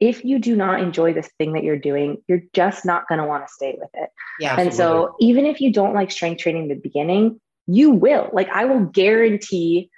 If you do not enjoy this thing that you're doing, you're just not going to want to stay with it. Yeah. And so even if you don't like strength training in the beginning, you will. Like I will guarantee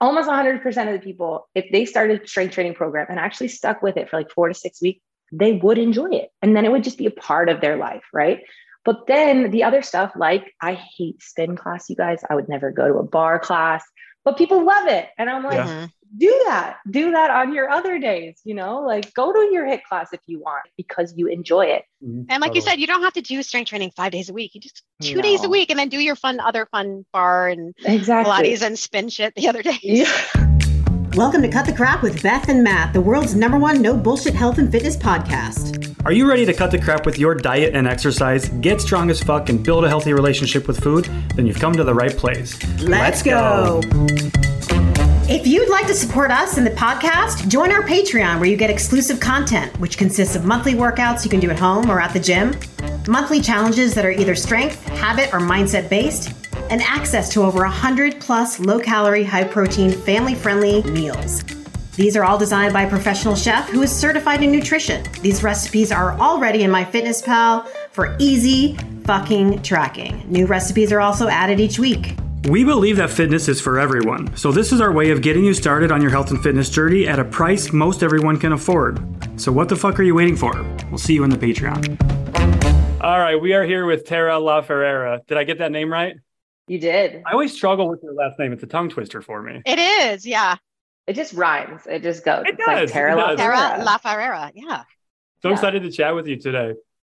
almost 100% of the people, if they started strength training program and actually stuck with it for like four to six weeks, they would enjoy it. And then it would just be a part of their life, right? But then the other stuff, like I hate spin class, you guys. I would never go to a barre class, but people love it. And I'm like, Yeah. Mm-hmm. do that. Do that on your other days, you know, like go to your HIIT class if you want because you enjoy it. Mm-hmm. And like you said, you don't have to do strength training five days a week. You just two days a week and then do your fun, other fun barre and Exactly. Pilates and spin shit the other day. Yeah. Welcome to Cut the Crap with Beth and Matt, the world's number one no bullshit health and fitness podcast. Are you ready to cut the crap with your diet and exercise, get strong as fuck, and build a healthy relationship with food? Then you've come to the right place. Let's, go. If you'd like to support us in the podcast, join our Patreon where you get exclusive content, which consists of monthly workouts you can do at home or at the gym, monthly challenges that are either strength, habit, or mindset based, and access to over 100 plus low calorie, high protein, family friendly meals. These are all designed by a professional chef who is certified in nutrition. These recipes are already in MyFitnessPal for easy fucking tracking. New recipes are also added each week. We believe that fitness is for everyone, so this is our way of getting you started on your health and fitness journey at a price most everyone can afford. So what the fuck are you waiting for? We'll see you in the Patreon. All right, we are here with Tara Laferrara. Did I get that name right? You did. I always struggle with your last name. It's a tongue twister for me. It is, yeah. It just rhymes. It just goes. It It's like does, Tara it La does. Tara Laferrara. Yeah. So Yeah. excited to chat with you today.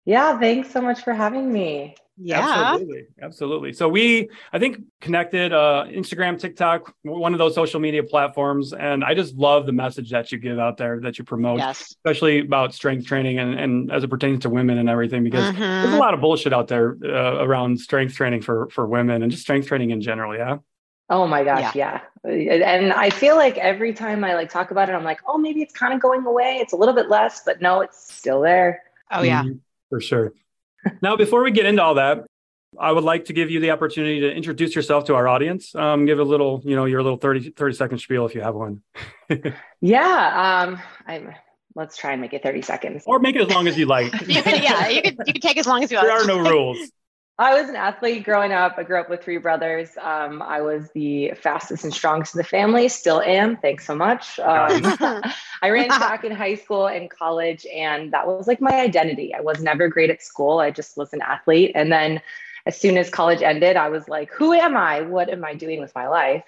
Yeah, thanks so much for having me. Yeah. Absolutely. Absolutely. So we, I think, connected uh, Instagram, TikTok, one of those social media platforms. And I just love the message that you give out there, that you promote, Yes. especially about strength training and, and as it pertains to women and everything, because there's a Mhm. lot of bullshit out there uh, around strength training for, for women and just strength training in general. Yeah. Oh my gosh, yeah. And I feel like every time I like talk about it, I'm like, oh, maybe it's kind of going away. It's a little bit less, but no, it's still there. Oh, yeah. Mhm, for sure. now, before we get into all that, I would like to give you the opportunity to introduce yourself to our audience. Um, give a little, you know, your little 30, 30 second spiel if you have one. Yeah. Um, I'm let's try and make it 30 seconds. or make it as long as you like. You could, yeah, you could, you could take as long as you want. there are no rules. I was an athlete growing up. I grew up with three brothers. Um, I was the fastest and strongest in the family, still am. Thanks so much. Um, I ran track in high school and college, and that was like my identity. I was never great at school. I just was an athlete. And then as soon as college ended, I was like, who am I? What am I doing with my life?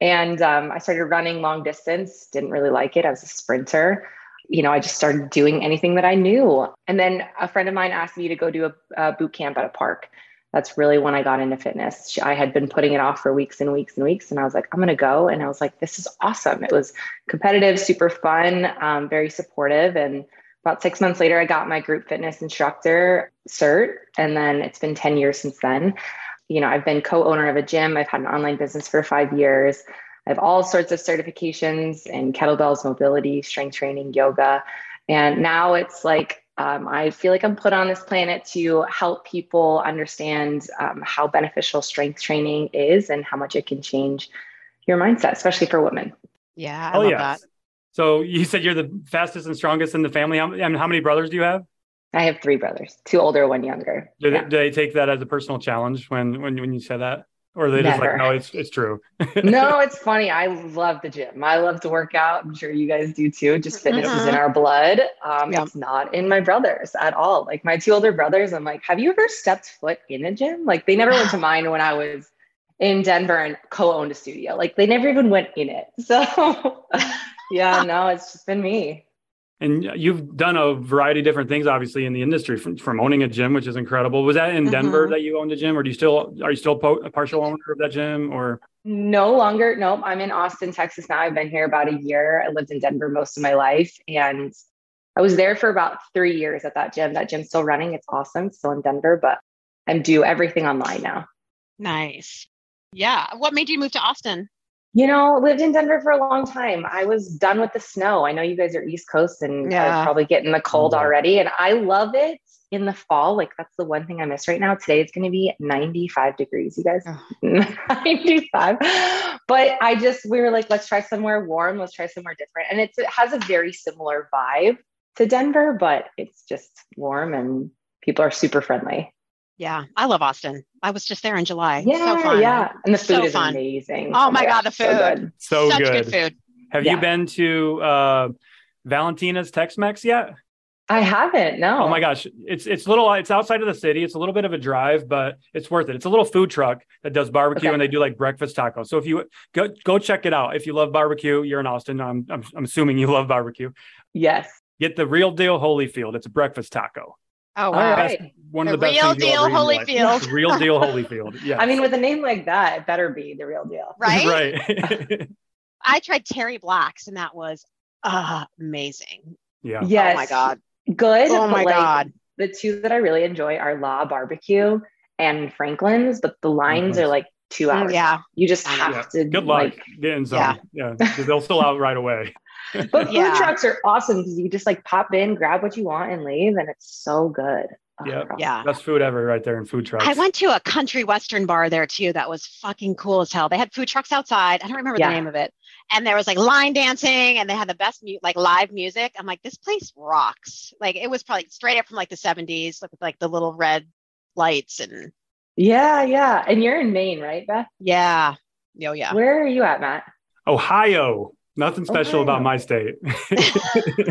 And um, I started running long distance, didn't really like it. I was a sprinter. You know, I just started doing anything that I knew. And then a friend of mine asked me to go do a, a boot camp at a park. That's really when I got into fitness. I had been putting it off for weeks and weeks and weeks. And I was like, I'm going to go. And I was like, this is awesome. It was competitive, super fun, um, very supportive. And about six months later, I got my group fitness instructor cert. And then it's been 10 years since then. You know, I've been co owner of a gym, I've had an online business for five years. I have all sorts of certifications in kettlebells, mobility, strength training, yoga. And now it's like, um, I feel like I'm put on this planet to help people understand um, how beneficial strength training is and how much it can change your mindset, especially for women. Yeah, I Oh love yeah. that. So you said you're the fastest and strongest in the family. How, and how many brothers do you have? I have three brothers, two older, one younger. Do, Yeah. they, do they take that as a personal challenge when when when you say that, or are they just like, no, it's it's true. no, it's funny. I love the gym. I love to work out. I'm sure you guys do too. Just fitness is in our blood. Um, Yeah. It's not in my brothers at all. Like my two older brothers, I'm like, have you ever stepped foot in a gym? Like they never went to mine when I was in Denver and co-owned a studio. Like they never even went in it. So yeah, no, it's just been me. And you've done a variety of different things, obviously, in the industry, from, from owning a gym, which is incredible. Was that in Denver Mhm. that you owned a gym, or do you still are you still po- a partial owner of that gym? Or No longer. Nope. I'm in Austin, Texas now. I've been here about a year. I lived in Denver most of my life. And I was there for about three years at that gym. That gym's still running. It's awesome. It's still in Denver, but I'm do everything online now. Nice. Yeah. What made you move to Austin? You know, lived in Denver for a long time. I was done with the snow. I know you guys are East Coast and Yeah. probably getting the cold Mhm. already. And I love it in the fall. Like that's the one thing I miss right now. Today it's going to be 95 degrees, you guys. 95. But I just, we were like, let's try somewhere warm. Let's try somewhere different. And it's, it has a very similar vibe to Denver, but it's just warm and people are super friendly. Yeah. I love Austin. I was just there in July. Yeah. so fun. Yeah. And the food So is fun. amazing. Oh my God, the food so food. good. So Such good. good food. Have Yeah. you been to uh, Valentina's Tex-Mex yet? I haven't. No. Oh my gosh, it's it's little it's outside of the city. It's a little bit of a drive, but it's worth it. It's a little food truck that does barbecue Okay. and they do like breakfast tacos. So if you go go check it out. If you love barbecue, you're in Austin. I'm I'm, I'm assuming you love barbecue. Yes. Get the real deal Holyfield. It's a breakfast taco. Oh, uh, wow. right. One The of the best real things deal ever eat in your life. Holyfield. The real deal Holyfield. Yeah. I mean, with a name like that, it better be the real deal. Right? right. I tried Terry Black's and that was amazing. yeah. Yes. Oh my God. Good. Oh my like, God. The two that I really enjoy are La Barbecue and Franklin's, but the lines Franklin's. are like two hours. Mm, Yeah. You just have Yeah. to Good luck like getting some. Yeah. Yeah. because they'll still out right away. but food Yeah. trucks are awesome because you just like pop in, grab what you want, and leave, and it's so good. Oh, Yeah. Yeah. Best food ever right there in food trucks. I went to a country western bar there too. That was fucking cool as hell. They had food trucks outside. I don't remember Yeah. the name of it. And there was like line dancing and they had the best mu- like live music. I'm like, this place rocks. Like it was probably straight up from like the 70s, like with like the little red lights and Yeah, yeah. And you're in Maine, right, Beth? yeah. Oh yeah. Where are you at, Matt? Ohio. Nothing special about my state.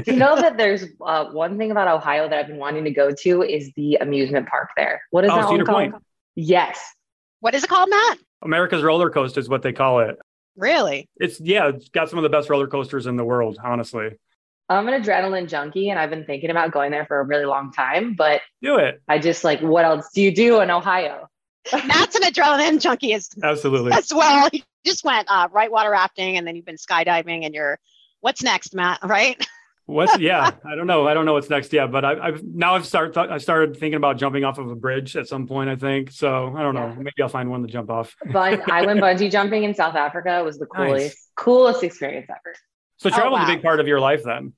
you know that there's uh, one thing about Ohio that I've been wanting to go to is the amusement park there. What is Oh, that one Cedar called? Point. Yes. What is it called, Matt? America's roller coaster is what they call it. Really? It's yeah, it's got some of the best roller coasters in the world, honestly. I'm an adrenaline junkie and I've been thinking about going there for a really long time, but Do it. I just like, what else do you do in Ohio? Matt's an adrenaline junkie as, Absolutely. as well. You just went uh, right water rafting and then you've been skydiving and you're what's next, Matt? Right? What's yeah, I don't know. I don't know what's next yet, but I, I've now I've started I started thinking about jumping off of a bridge at some point, I think. So I don't know. Yeah. Maybe I'll find one to jump off. Bun- I went bungee jumping in South Africa. It was the Nice. coolest, coolest experience ever. So Oh, travel's wow. a big part of your life then.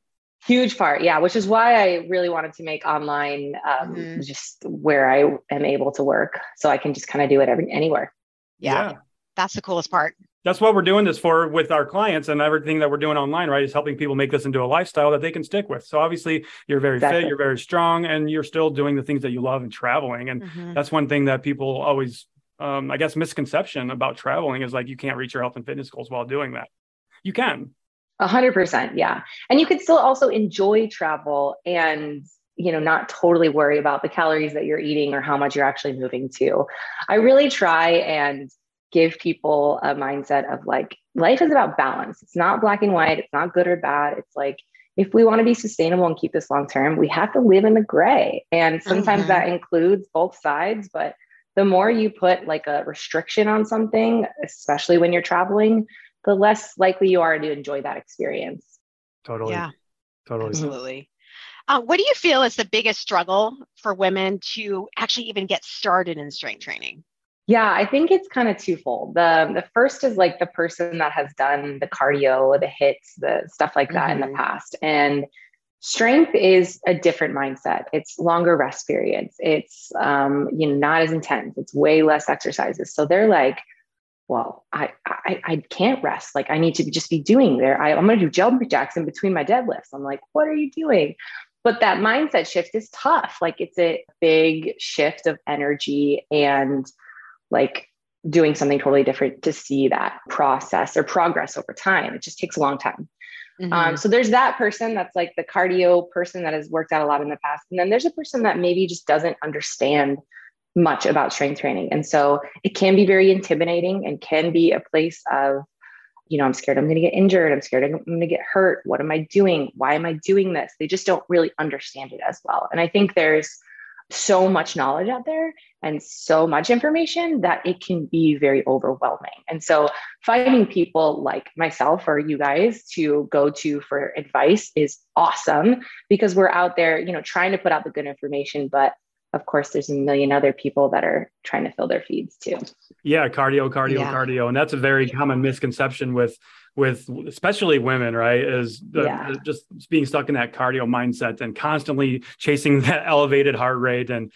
Huge part, yeah, which is why I really wanted to make online um, Mhm. just where I am able to work, so I can just kind of do it every, anywhere. Yeah. That's the coolest part. That's what we're doing this for with our clients and everything that we're doing online, right? Is helping people make this into a lifestyle that they can stick with. So obviously you're very Exactly. fit, you're very strong, and you're still doing the things that you love and traveling. And Mhm. that's one thing that people always um, i guess misconception about traveling is like you can't reach your health and fitness goals while doing that you can A hundred percent, yeah. And you could still also enjoy travel and you know not totally worry about the calories that you're eating or how much you're actually moving to. I really try and give people a mindset of like life is about balance. It's not black and white. It's not good or bad. It's like if we want to be sustainable and keep this long term, we have to live in the gray. And sometimes Mhm. that includes both sides, but the more you put like a restriction on something, especially when you're traveling, the less likely you are to enjoy that experience. totally Yeah. totally Absolutely. Uh, what do you feel is the biggest struggle for women to actually even get started in strength training? Yeah, I think it's kind of twofold. The the first is like the person that has done the cardio, the HIITs, the stuff like that in Mhm. the past. And strength is a different mindset. It's longer rest periods. It's um, you know, not as intense. It's way less exercises. So they're like, well, I I, I can't rest. Like I need to just be doing there. I, I'm gonna do jump jacks in between my deadlifts. I'm like, what are you doing? But that mindset shift is tough. Like it's a big shift of energy and like doing something totally different to see that process or progress over time. It just takes a long time. Mm-hmm. Um, so there's that person that's like the cardio person that has worked out a lot in the past. And then there's a person that maybe just doesn't understand much about strength training. And so it can be very intimidating and can be a place of, you know, I'm scared I'm going to get injured. I'm scared I'm going to get hurt. What am I doing? Why am I doing this? They just don't really understand it as well. And I think there's so much knowledge out there and so much information that it can be very overwhelming. And so finding people like myself or you guys to go to for advice is awesome because we're out there, you know, trying to put out the good information, but of course there's a million other people that are trying to fill their feeds too. Yeah, cardio, cardio, yeah. cardio. And that's a very common misconception with with especially women, right? Is the, yeah. just being stuck in that cardio mindset and constantly chasing that elevated heart rate and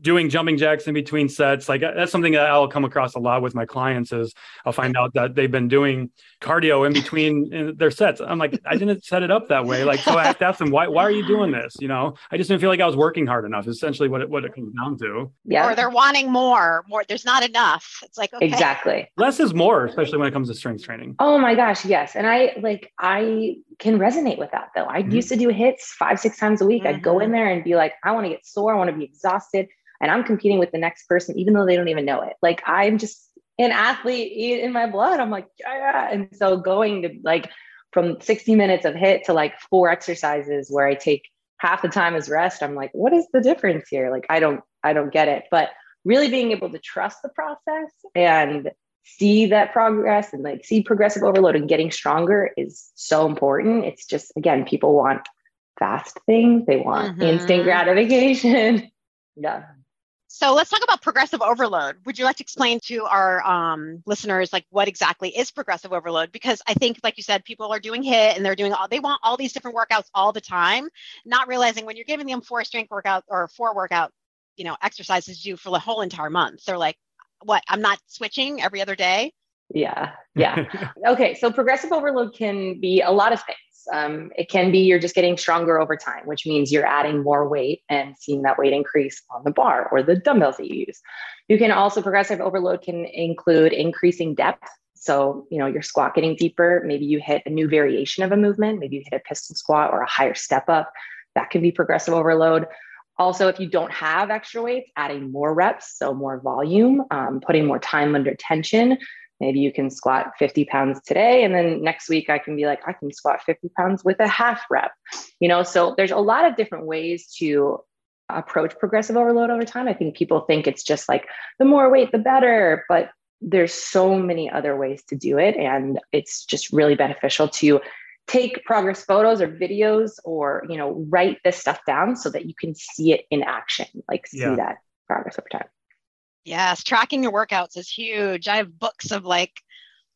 doing jumping jacks in between sets like that's something that i'll come across a lot with my clients is i'll find out that they've been doing cardio in between their sets. I'm like i didn't set it up that way. Like so i have to ask them why, why are you doing this? You know? I just didn't feel like i was working hard enough essentially what it, what it comes down to. Yeah. Or they're wanting more more there's not enough. It's like okay. exactly. Less is more especially when it comes to strength training. Oh my gosh yes. And i like i can resonate with that though. I mm-hmm. used to do HIIT five six times a week. Mm-hmm. i'd go in mm-hmm. there and be like i want to get sore i want to be exhausted and I'm competing with the next person, even though they don't even know it. Like I'm just an athlete in my blood. I'm like, yeah. And so going to like from 60 minutes of HIIT to like four exercises where I take half the time as rest, I'm like, what is the difference here? Like I don't, I don't get it. But really being able to trust the process and see that progress and like see progressive overload and getting stronger is so important. It's just again, people want fast things, they want mm-hmm. instant gratification. yeah. So let's talk about progressive overload. Would you like to explain to our um, listeners like what exactly is progressive overload? Because I think, like you said, people are doing HIIT and they're doing all they want all these different workouts all the time, not realizing when you're giving them four strength workout or four workout, you know, exercises to do for the whole entire month. They're like, what? I'm not switching every other day. Yeah, yeah. okay, so progressive overload can be a lot of things. Um, it can be you're just getting stronger over time, which means you're adding more weight and seeing that weight increase on the bar or the dumbbells that you use. You can also, progressive overload can include increasing depth. So, you know, your squat getting deeper. Maybe you hit a new variation of a movement. Maybe you hit a pistol squat or a higher step up. That can be progressive overload. Also, if you don't have extra weights, adding more reps, so more volume, um, putting more time under tension maybe you can squat 50 pounds today and then next week i can be like i can squat 50 pounds with a half rep you know? So there's a lot of different ways to approach progressive overload over time. I think people think it's just like the more weight the better but there's so many other ways to do it and it's just really beneficial to take progress photos or videos or you know write this stuff down so that you can see it in action like see yeah. that progress over time Yes, tracking your workouts is huge. I have books of like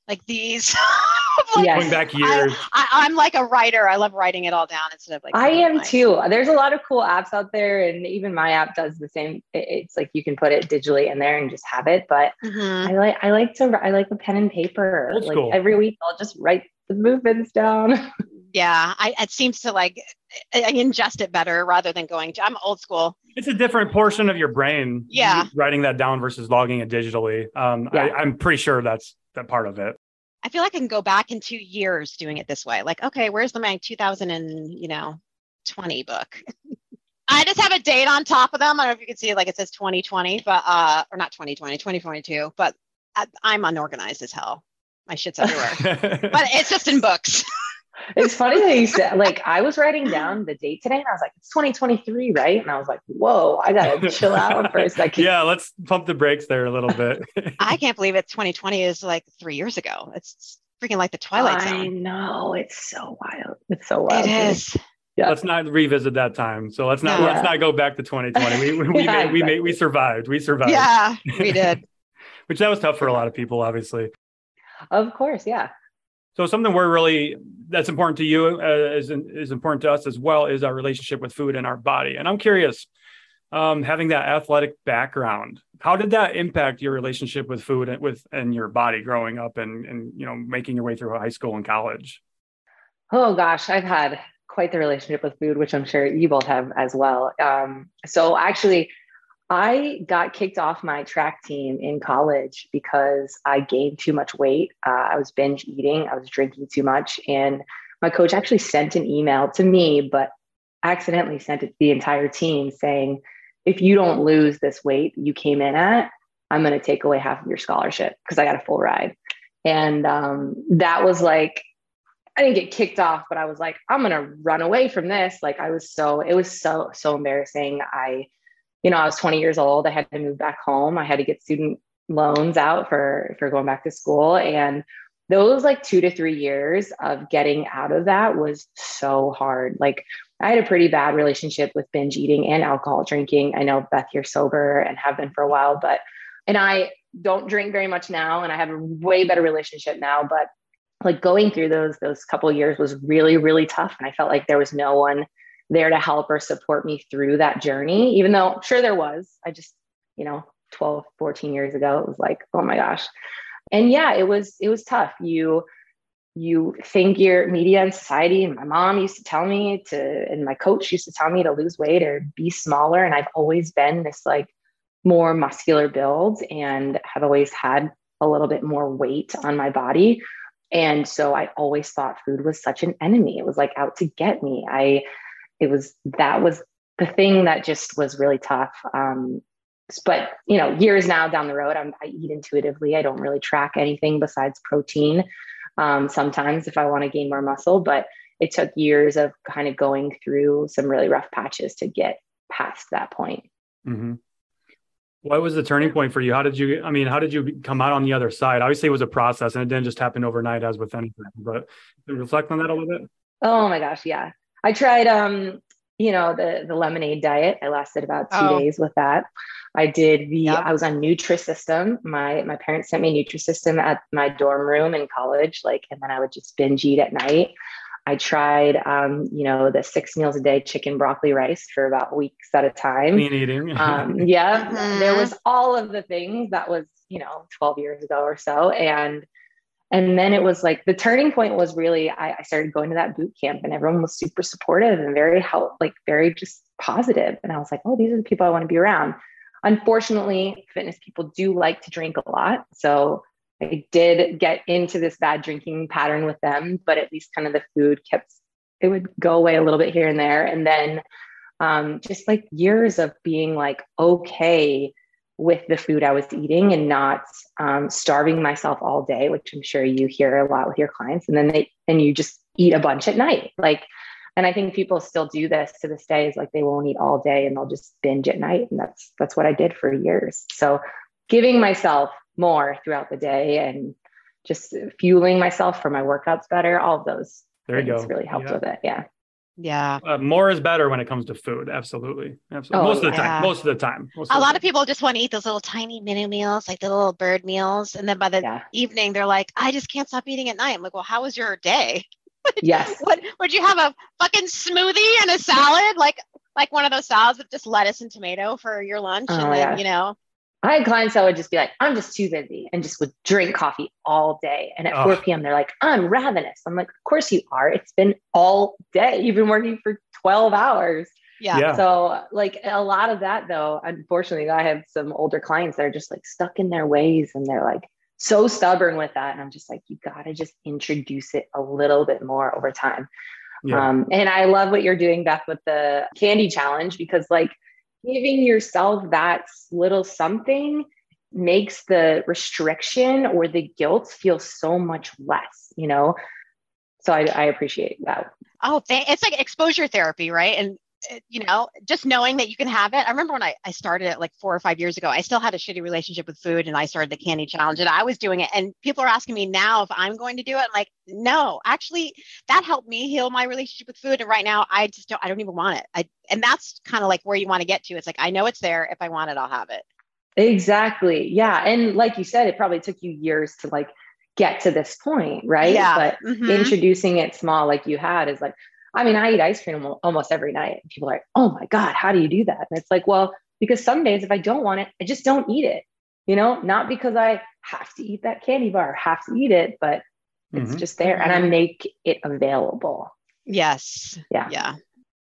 like these. like, yes. Going back years. I, am like a writer. I love writing it all down instead of like. I am too. There's a lot of cool apps out there, and even my app does the same. It's like you can put it digitally in there and just have it. But mm-hmm. I like I like to I like the pen and paper. Old like school. every week, I'll just write the movements down. yeah I, it seems to like i ingest it better rather than going to i'm old school it's a different portion of your brain yeah writing that down versus logging it digitally um yeah. I, i'm pretty sure that's that part of it i feel like i can go back in two years doing it this way like okay where's the my 2000 and you know 20 book I just have a date on top of them. I don't know if you can see like it says 2020, but uh, or not 2020, 2022. But I, I'm unorganized as hell. My shit's everywhere, but it's just in books. it's funny that you said like I was writing down the date today and I was like, it's 2023, right? And I was like, whoa, I gotta chill out for a second. Yeah, let's pump the brakes there a little bit. I can't believe it 2020 is like three years ago. It's freaking like the Twilight Zone. I know, it's so wild. It's so wild. It is. Yeah. Let's not revisit that time. So let's not yeah. let's not go back to 2020. We we, we, yeah, made, we made we survived. We survived. Yeah, we did. Which that was tough for a lot of people, obviously. Of course, yeah. So something we're really that's important to you uh, is is important to us as well is our relationship with food and our body. And I'm curious, um, having that athletic background, how did that impact your relationship with food and with and your body growing up and and you know making your way through high school and college? Oh gosh, I've had quite the relationship with food, which I'm sure you both have as well. Um, so actually, I got kicked off my track team in college because I gained too much weight. Uh, I was binge eating, I was drinking too much. And my coach actually sent an email to me, but accidentally sent it to the entire team saying, if you don't lose this weight you came in at, I'm going to take away half of your scholarship because I got a full ride. And um, that was like, I didn't get kicked off, but I was like, I'm going to run away from this. Like, I was so, it was so, so embarrassing. I, you know, I was 20 years old. I had to move back home. I had to get student loans out for for going back to school and those like 2 to 3 years of getting out of that was so hard. Like I had a pretty bad relationship with binge eating and alcohol drinking. I know Beth, you're sober and have been for a while, but and I don't drink very much now and I have a way better relationship now, but like going through those those couple years was really really tough and I felt like there was no one there to help or support me through that journey even though sure there was. I just, you know, 12 14 years ago it was like, "Oh my gosh." And yeah, it was it was tough. You you think your media and society and my mom used to tell me to and my coach used to tell me to lose weight or be smaller and i've always been this like more muscular build and have always had a little bit more weight on my body and so i always thought food was such an enemy it was like out to get me i it was that was the thing that just was really tough um, but you know years now down the road I'm, i eat intuitively i don't really track anything besides protein um, sometimes if I want to gain more muscle. But it took years of kind of going through some really rough patches to get past that point. Mm-hmm. What was the turning point for you? How did you, I mean, how did you come out on the other side? Obviously, it was a process and it didn't just happen overnight, as with anything, but reflect on that a little bit. Oh my gosh. Yeah. I tried, um, you know, the, the lemonade diet. I lasted about two oh. days with that. I did the yep. I was on Nutrisystem. My my parents sent me Nutrisystem at my dorm room in college, like, and then I would just binge eat at night. I tried, um, you know, the six meals a day chicken, broccoli, rice for about weeks at a time. Clean eating. um, yeah, mm-hmm. there was all of the things that was, you know, 12 years ago or so. And and then it was like the turning point was really I, I started going to that boot camp and everyone was super supportive and very help, like very just. And I was like, oh, these are the people I want to be around. Unfortunately, fitness people do like to drink a lot. So I did get into this bad drinking pattern with them, but at least kind of the food kept, it would go away a little bit here and there. And then um, just like years of being like okay with the food I was eating and not um, starving myself all day, which I'm sure you hear a lot with your clients. And then they, and you just eat a bunch at night. Like and i think people still do this to this day is like they won't eat all day and they'll just binge at night and that's that's what i did for years so giving myself more throughout the day and just fueling myself for my workouts better all of those there you go really helped yeah. with it yeah yeah. Uh, more is better when it comes to food. Absolutely. Absolutely. Oh, most of the yeah. time. Most of the time. a of lot time. of people just want to eat those little tiny mini meals, like the little bird meals. And then by the yeah. evening, they're like, I just can't stop eating at night. I'm like, well, how was your day? Yes. what would you have a fucking smoothie and a salad? Like like one of those salads with just lettuce and tomato for your lunch. Oh, and then, yeah. you know. I had clients that would just be like, I'm just too busy and just would drink coffee all day. And at oh. 4 p.m., they're like, I'm ravenous. I'm like, of course you are. It's been all day. You've been working for 12 hours. Yeah. yeah. So, like a lot of that, though, unfortunately, I have some older clients that are just like stuck in their ways and they're like, so stubborn with that. And I'm just like, you got to just introduce it a little bit more over time. Yeah. Um, and I love what you're doing, Beth, with the candy challenge because, like, giving yourself that little something makes the restriction or the guilt feel so much less, you know? So I, I appreciate that. Oh, it's like exposure therapy, right? And you know, just knowing that you can have it. I remember when I, I started it like four or five years ago, I still had a shitty relationship with food and I started the candy challenge and I was doing it. And people are asking me now if I'm going to do it. I'm like, no, actually that helped me heal my relationship with food. And right now I just don't, I don't even want it. I, and that's kind of like where you want to get to. It's like, I know it's there. If I want it, I'll have it. Exactly. Yeah. And like you said, it probably took you years to like get to this point, right? Yeah. But mm-hmm. introducing it small like you had is like, I mean, I eat ice cream almost every night. People are like, oh my God, how do you do that? And it's like, well, because some days if I don't want it, I just don't eat it. You know, not because I have to eat that candy bar, have to eat it, but it's mm-hmm. just there and I make it available. Yes. Yeah. Yeah.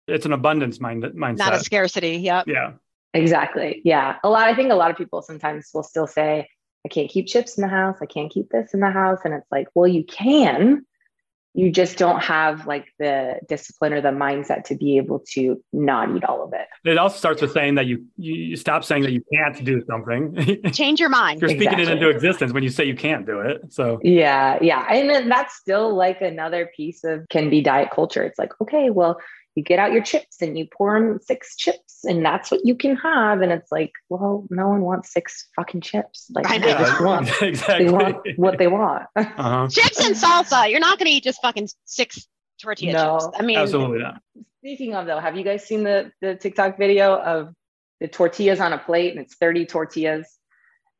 It's an abundance mind mindset. Not a scarcity. Yep. Yeah. Exactly. Yeah. A lot, I think a lot of people sometimes will still say, I can't keep chips in the house. I can't keep this in the house. And it's like, well, you can, you just don't have like the discipline or the mindset to be able to not eat all of it. It also starts with saying that you you stop saying that you can't do something. Change your mind. You're speaking exactly. it into existence when you say you can't do it. So yeah, yeah, and then that's still like another piece of can be diet culture. It's like okay, well, you get out your chips and you pour them six chips and that's what you can have. And it's like, well, no one wants six fucking chips. Like I they know. just want, exactly. they want what they want. uh-huh. chips and salsa. You're not going to eat just fucking six tortilla No. chips. I mean, Absolutely not. Speaking of though, have you guys seen the the TikTok video of the tortillas on a plate and it's 30 tortillas?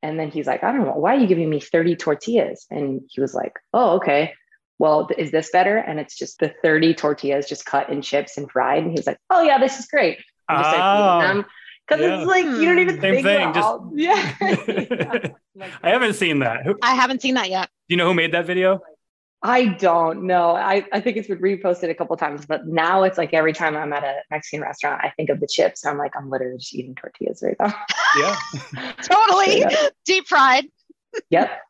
And then he's like, I don't know, why are you giving me 30 tortillas? And he was like, Oh, okay. Well, is this better? And it's just the 30 tortillas just cut in chips and fried. And he's like, Oh yeah, this is great. And just starts ah, eating them. Because yeah. it's like you don't even hmm. Same think thing, about just- all- yeah. Yeah. I haven't seen that. Who, I haven't seen that yet. Do you know who made that video? I don't know. I, I think it's been reposted a couple times, but now it's like every time I'm at a Mexican restaurant, I think of the chips. And I'm like, I'm literally just eating tortillas right now. Yeah. Totally deep fried. yep.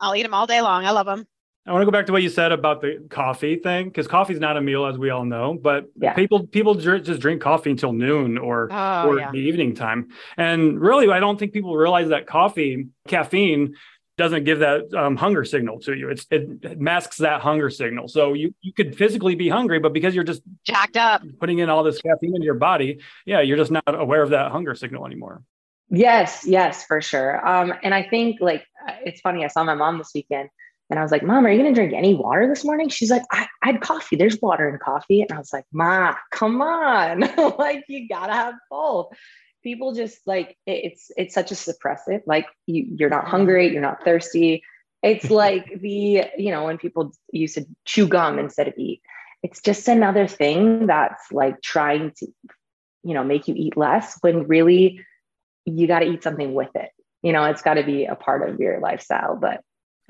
I'll eat them all day long. I love them. I want to go back to what you said about the coffee thing because coffee's not a meal, as we all know. But Yeah. people people dr- just drink coffee until noon or Oh, or yeah. the evening time. And really, I don't think people realize that coffee, caffeine, doesn't give that um, hunger signal to you. It's it masks that hunger signal. So you you could physically be hungry, but because you're just Jacked up. putting in all this caffeine into your body, yeah, you're just not aware of that hunger signal anymore. Yes, yes, for sure. Um, and I think like uh, it's funny. I saw my mom this weekend, and I was like, "Mom, are you going to drink any water this morning?" She's like, I, "I had coffee. There's water in coffee." And I was like, "Ma, come on! like you gotta have both." People just like it- it's it's such a suppressive. Like you, you're not hungry, you're not thirsty. It's like the you know when people used to chew gum instead of eat. It's just another thing that's like trying to, you know, make you eat less when really you got to eat something with it. You know, it's got to be a part of your lifestyle. But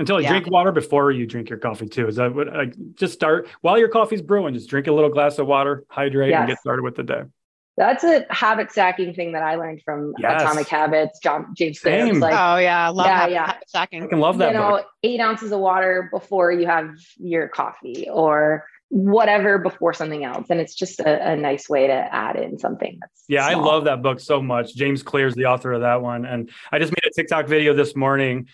Until you Yeah. drink water before you drink your coffee too. Is that what like just start while your coffee's brewing, just drink a little glass of water, hydrate, and get started with the day. that's a habit stacking thing that I learned from Yes. Atomic Habits, John James Clear. Same. Like, oh yeah, love Yeah, habit, yeah. habit I stacking. can love that you know, book. eight ounces of water before you have your coffee or whatever before something else. And it's just a, a nice way to add in something that's Yeah, I love that book so much. James Clear is the author of that one. And I just made a TikTok video this morning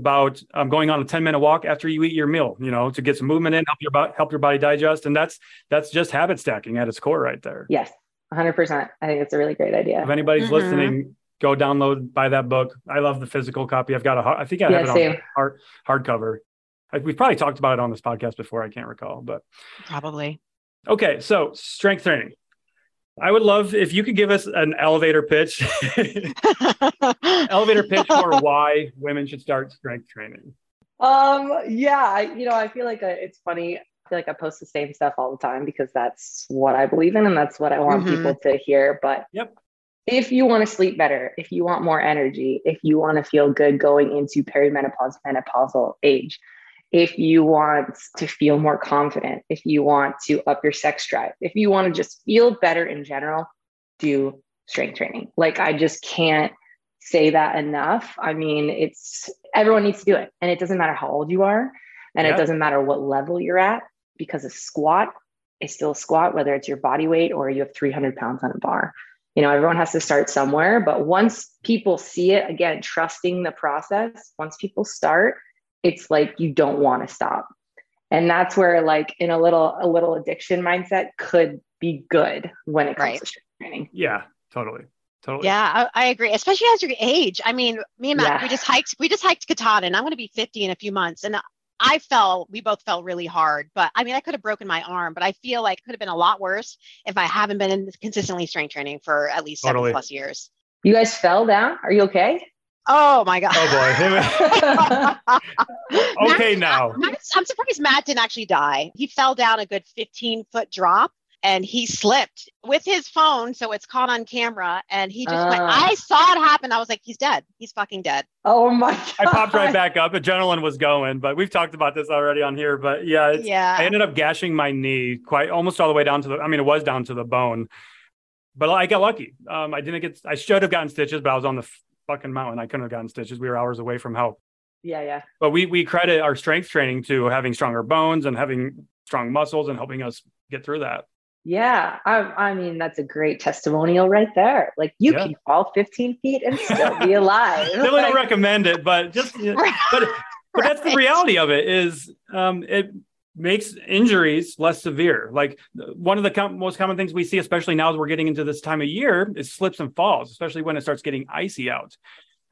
about um, going on a 10 minute walk after you eat your meal, you know, to get some movement in, help your body, help your body digest. And that's, that's just habit stacking at its core right there. Yes, 100%. I think it's a really great idea. If anybody's Mhm. listening, go download, buy that book. I love the physical copy. I've got a i har- I think I Yeah, have it on hard, hardcover. I, we've probably talked about it on this podcast before. I can't recall, but Probably. okay. So strength training. I would love if you could give us an elevator pitch, elevator pitch for why women should start strength training. Um, yeah, I, you know, I feel like uh it's funny. I feel like I post the same stuff all the time because that's what I believe in and that's what I want Mhm. people to hear. But Yep. if you want to sleep better, if you want more energy, if you want to feel good going into perimenopause, menopausal age, if you want to feel more confident, if you want to up your sex drive, if you want to just feel better in general, do strength training. Like I just can't say that enough. I mean, it's everyone needs to do it. And it doesn't matter how old you are, and Yeah. it doesn't matter what level you're at, because a squat is still a squat, whether it's your body weight or you have 300 pounds on a bar. You know, everyone has to start somewhere, but once people see it, again, trusting the process, once people start, it's like you don't want to stop. And that's where like in a little a little addiction mindset could be good when it comes Right. to strength training. Yeah, totally. Totally. Yeah, I, I agree. Especially as your age. I mean, me and Matt, Yeah. we just hiked. We just hiked Katahdin. I'm going to be 50 in a few months, and I fell. We both fell really hard. But I mean, I could have broken my arm. But I feel like it could have been a lot worse if I haven't been in consistently strength training for at least seven plus years. You guys fell down? Are you okay? Oh my god. Oh boy. okay, Matt- now. Matt- I'm surprised Matt didn't actually die. He fell down a good 15 foot drop and he slipped with his phone. So it's caught on camera. And he just went, Ah. I saw it happen. I was like, he's dead. He's fucking dead. oh my god. I popped right back up. Adrenaline was going, but we've talked about this already on here. But yeah, it's, yeah. I ended up gashing my knee quite almost all the way down to the. I mean, it was down to the bone, but I got lucky. Um, I didn't get. I should have gotten stitches, but I was on the f- fucking mountain. I couldn't have gotten stitches. We were hours away from help. Yeah, yeah. But we we credit our strength training to having stronger bones and having strong muscles and helping us get through that. Yeah, I, I mean that's a great testimonial right there. Like you Yeah. can fall 15 feet and still be alive. Definitely don't recommend it, but just but but that's the reality of it. Is um it makes injuries less severe. Like one of the com- most common things we see, especially now as we're getting into this time of year, is slips and falls, especially when it starts getting icy out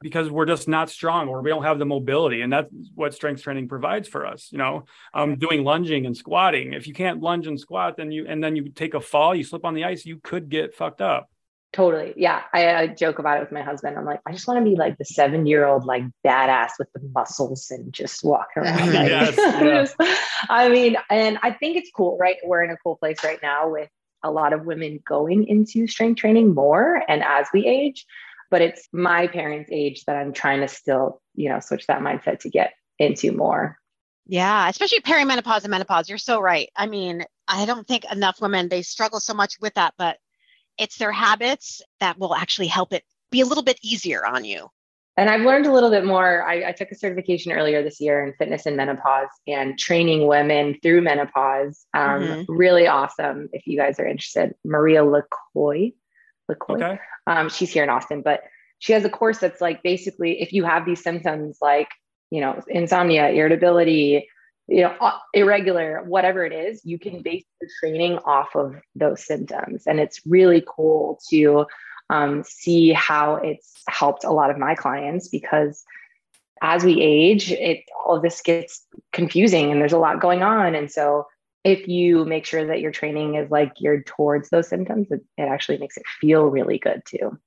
because we're just not strong or we don't have the mobility and that's what strength training provides for us you know? Um, doing lunging and squatting. If you can't lunge and squat then you and then you take a fall you slip on the ice you could get fucked up Totally. Yeah. I, I, joke about it with my husband. I'm like, I just want to be like the seven year old, like badass with the muscles and just walk around. Like, yes, yeah. I mean, and I think it's cool, right? We're in a cool place right now with a lot of women going into strength training more and as we age. But it's my parents' age that I'm trying to still, you know, switch that mindset to get into more. Yeah, especially perimenopause and menopause. You're so right. I mean, I don't think enough women they struggle so much with that, but it's their habits that will actually help it be a little bit easier on you. And I've learned a little bit more. I, I, took a certification earlier this year in fitness and menopause and training women through menopause. Um, mm-hmm. Really awesome. If you guys are interested, Maria LaCoy. LaCoy. Okay. Um, she's here in Austin, but she has a course that's like basically if you have these symptoms like, you know, insomnia, irritability, you know uh, irregular whatever it is you can base your training off of those symptoms. And it's really cool to um, see how it's helped a lot of my clients because as we age it all this gets confusing and there's a lot going on. And so if you make sure that your training is like geared towards those symptoms it, it actually makes it feel really good too.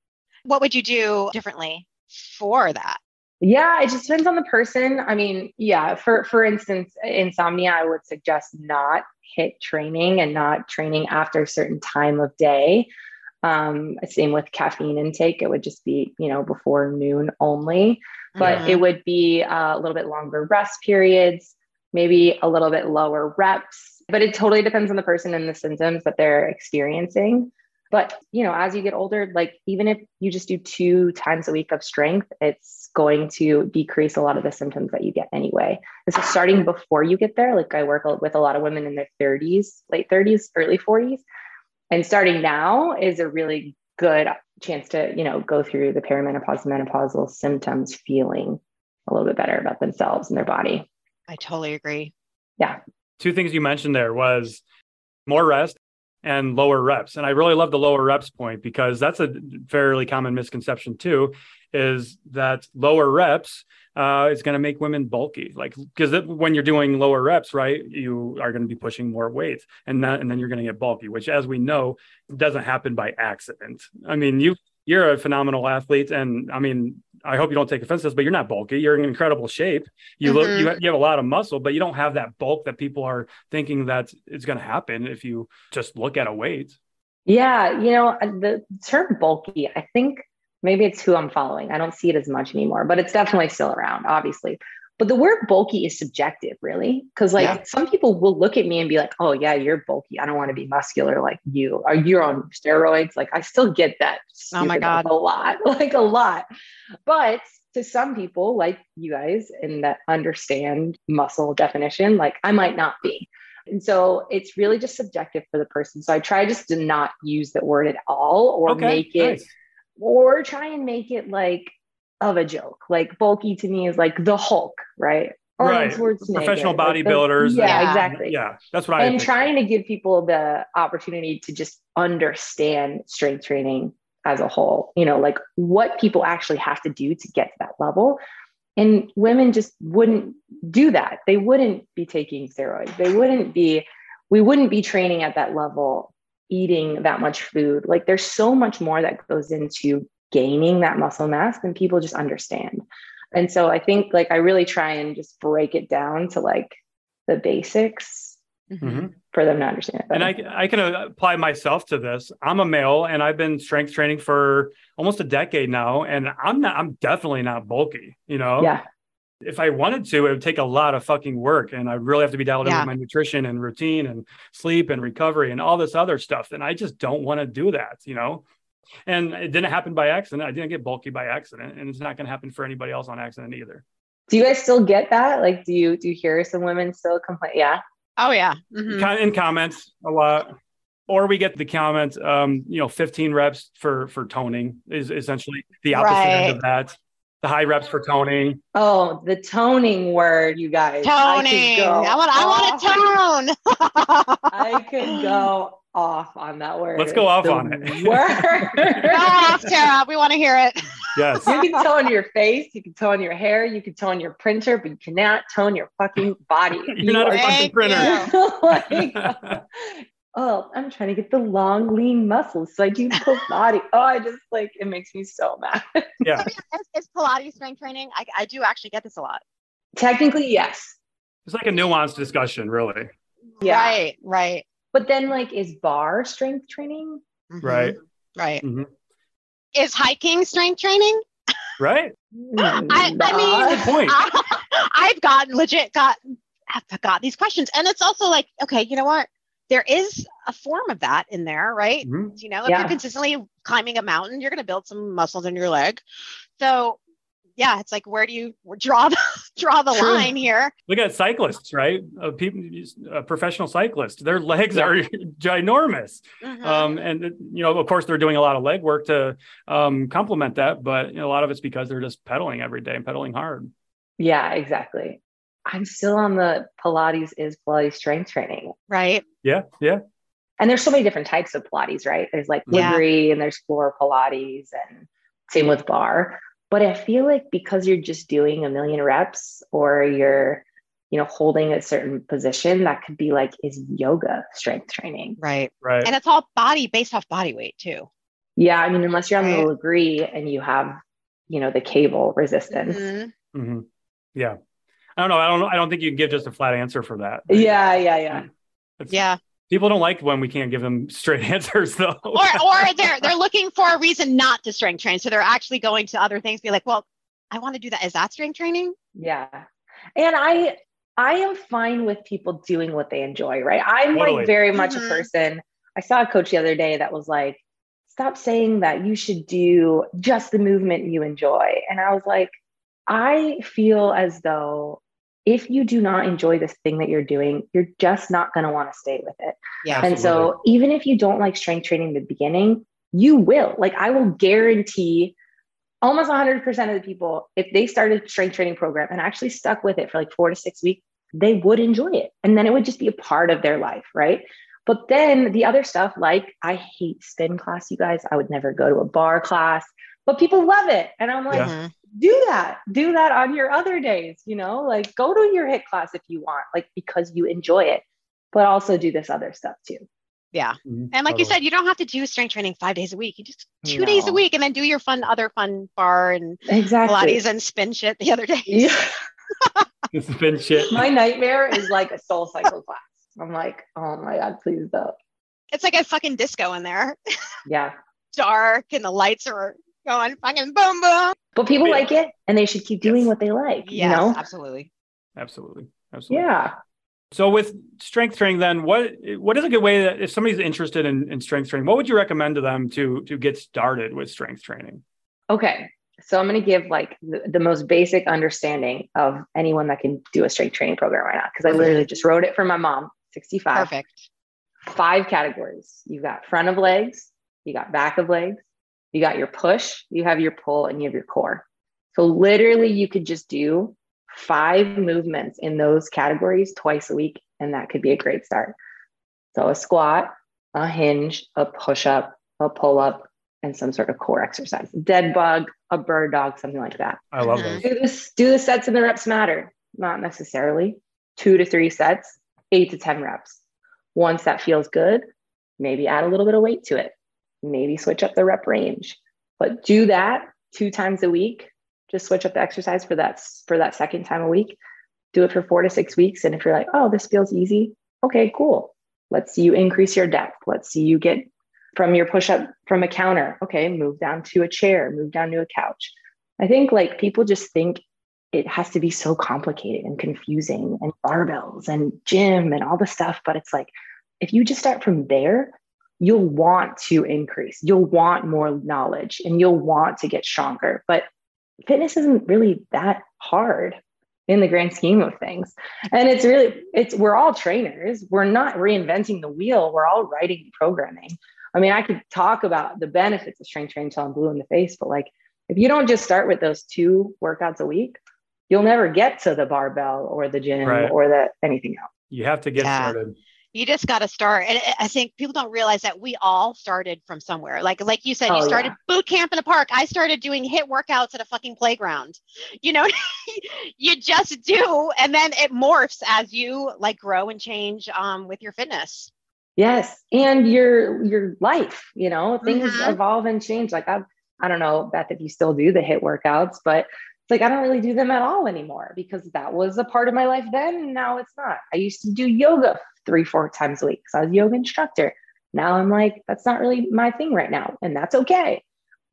What would you do differently for that yeah, it just depends on the person. I mean, yeah, for for instance, insomnia, I would suggest not HIIT training and not training after a certain time of day. Um, same with caffeine intake; it would just be you know before noon only. But mm-hmm. it would be uh, a little bit longer rest periods, maybe a little bit lower reps. But it totally depends on the person and the symptoms that they're experiencing. But, you know, as you get older, like even if you just do two times a week of strength, it's going to decrease a lot of the symptoms that you get anyway. And so starting before you get there, like I work with a lot of women in their 30s, late 30s, early 40s. And starting now is a really good chance to, you know, go through the perimenopause menopausal symptoms feeling a little bit better about themselves and their body. I totally agree. Yeah. Two things you mentioned there was more rest and lower reps. And I really love the lower reps point because that's a fairly common misconception too, is that lower reps uh, is going to make women bulky. Like because when you're doing lower reps, right, you are going to be pushing more weight, and that and then you're going to get bulky, which, as we know, doesn't happen by accident. I mean, you you're a phenomenal athlete, and I mean, I hope you don't take offense to this, but you're not bulky. You're in incredible shape. You mm-hmm. look, you, you have a lot of muscle, but you don't have that bulk that people are thinking that is going to happen if you just look at a weight. Yeah, you know, the term bulky, I think maybe it's who I'm following. I don't see it as much anymore, but it's definitely still around, obviously. But the word bulky is subjective, really. Cause like yeah. some people will look at me and be like, oh, yeah, you're bulky. I don't want to be muscular like you. Are you on steroids? Like, I still get that. Oh my God. A lot, like a lot. But to some people, like you guys, and that understand muscle definition, like I might not be. And so it's really just subjective for the person. So I try just to not use the word at all or okay, make it, nice. or try and make it like of a joke. Like bulky to me is like the Hulk, right? right. Professional bodybuilders. Like yeah, and, exactly. Yeah, that's what I. And trying to give people the opportunity to just understand strength training as a whole. You know, like what people actually have to do to get to that level. And women just wouldn't do that. They wouldn't be taking steroids. They wouldn't be. We wouldn't be training at that level, eating that much food. Like there's so much more that goes into gaining that muscle mass then people just understand and so i think like i really try and just break it down to like the basics mm-hmm. for them to understand and I, I can apply myself to this i'm a male and i've been strength training for almost a decade now and i'm not i'm definitely not bulky you know yeah if I wanted to, it would take a lot of fucking work and I really have to be dialed yeah. in with my nutrition and routine and sleep and recovery and all this other stuff. And I just don't want to do that, you know? And it didn't happen by accident. I didn't get bulky by accident, and it's not going to happen for anybody else on accident either. Do you guys still get that? Like, do you do you hear some women still complain? Yeah. Oh yeah. Mm-hmm. In comments a lot, or we get the comment, um, you know, 15 reps for for toning is essentially the opposite right. end of that. the high reps for toning. Oh, the toning word, you guys. Toning. I, want. I want to tone. I could go off on that word. Let's go off the on it. Word. go off, Tara. We want to hear it. Yes. You can tone your face. You can tone your hair. You can tone your printer, but you cannot tone your fucking body. You're you not a fucking printer. like, oh, I'm trying to get the long, lean muscles. So I do full body. Oh, I just like, it makes me so mad. Yeah. Oh, is, Pilates strength training? I, I do actually get this a lot. Technically, yes. It's like a nuanced discussion, really. Yeah. Right, right. But then, like, is barre strength training? Mm-hmm. Right. Right. Mm-hmm. Is hiking strength training? Right. I, I mean, Good point. I, have gotten legit got I've got these questions, and it's also like, okay, you know what? there is a form of that in there, right? Mm-hmm. You know, if yeah. you're consistently climbing a mountain, you're going to build some muscles in your leg. So, yeah, it's like where do you draw the draw the True. line here? Look at cyclists, right? Uh, people, a professional cyclist, their legs yeah. are ginormous, mm-hmm. um, and you know, of course, they're doing a lot of leg work to um, complement that, but you know, a lot of it's because they're just pedaling every day and pedaling hard. Yeah, exactly. I'm still on the Pilates is Pilates strength training. Right. Yeah. Yeah. And there's so many different types of Pilates, right? There's like Lagree yeah. and there's floor Pilates and same with barre. But I feel like because you're just doing a million reps or you're, you know, holding a certain position, that could be like, is yoga strength training. Right. Right. And it's all body based off body weight too. Yeah. I mean, unless you're on right. the Lagree and you have, you know, the cable resistance. Mm-hmm. Mm-hmm. Yeah. I don't know. I don't. I don't think you can give just a flat answer for that. Right? Yeah, yeah, yeah. It's, yeah. People don't like when we can't give them straight answers, though. or, or they're they're looking for a reason not to strength train, so they're actually going to other things. Be like, well, I want to do that. Is that strength training? Yeah, and I I am fine with people doing what they enjoy. Right. I'm totally. like very much mm-hmm. a person. I saw a coach the other day that was like, stop saying that you should do just the movement you enjoy. And I was like, I feel as though if you do not enjoy this thing that you're doing, you're just not going to want to stay with it. Yeah. And so even if you don't like strength training in the beginning, you will. Like I will guarantee almost 100% of the people, if they started a strength training program and actually stuck with it for like four to six weeks, they would enjoy it. And then it would just be a part of their life, right? But then the other stuff, like I hate spin class, you guys. I would never go to a barre class, but people love it. And I'm like, yeah do that do that on your other days you know like go to your HIIT class if you want like because you enjoy it but also do this other stuff too yeah mm-hmm. and like totally. you said you don't have to do strength training five days a week you just two no. days a week and then do your fun other fun barre and exactly. pilates and spin shit the other day yeah. spin shit my nightmare is like a SoulCycle class i'm like oh my god please don't it's like a fucking disco in there yeah dark and the lights are going fucking boom boom. But people yeah. like it and they should keep doing yes. what they like. Yes, you know? absolutely. Absolutely. Absolutely. Yeah. So with strength training, then what what is a good way that if somebody's interested in, in strength training, what would you recommend to them to to get started with strength training? Okay. So I'm going to give like the, the, most basic understanding of anyone that can do a strength training program right now because I literally just wrote it for my mom, 65. Perfect. Five categories. You've got front of legs, you got back of legs, you got your push, you have your pull, and you have your core. So literally, you could just do five movements in those categories twice a week, and that could be a great start. So a squat, a hinge, a push up, a pull up, and some sort of core exercise. Dead bug, a bird dog, something like that. I love those. Do this. Do the sets and the reps matter? Not necessarily. Two to three sets, eight to ten reps. Once that feels good, maybe add a little bit of weight to it maybe switch up the rep range. But do that two times a week. Just switch up the exercise for that for that second time a week. Do it for four to six weeks. And if you're like, oh, this feels easy, okay, cool. Let's see you increase your depth. Let's see you get from your push up from a counter. Okay, move down to a chair, move down to a couch. I think like people just think it has to be so complicated and confusing and barbells and gym and all the stuff. But it's like, if you just start from there, you'll want to increase, you'll want more knowledge, and you'll want to get stronger. But fitness isn't really that hard in the grand scheme of things. And it's really, it's, we're all trainers. We're not reinventing the wheel. We're all writing programming. I mean, I could talk about the benefits of strength training until I'm blue in the face, but like if you don't just start with those two workouts a week, you'll never get to the barbell or the gym Right. or the anything else. You have to get Yeah. started. You just got to start. And I- think people don't realize that we all started from somewhere. Like, like you said, Oh, you started yeah. boot camp in a park. I started doing HIIT workouts at a fucking playground. You know, you just do. And then it morphs as you like grow and change um, with your fitness. Yes, and your your life, you know, things Mhm. evolve and change. Like I, I don't know, Beth, if you still do the HIIT workouts, but it's like I don't really do them at all anymore because that was a part of my life then, and now it's not. I used to do yoga three, four times a week because I was a yoga instructor. Now I'm like, that's not really my thing right now, and that's okay.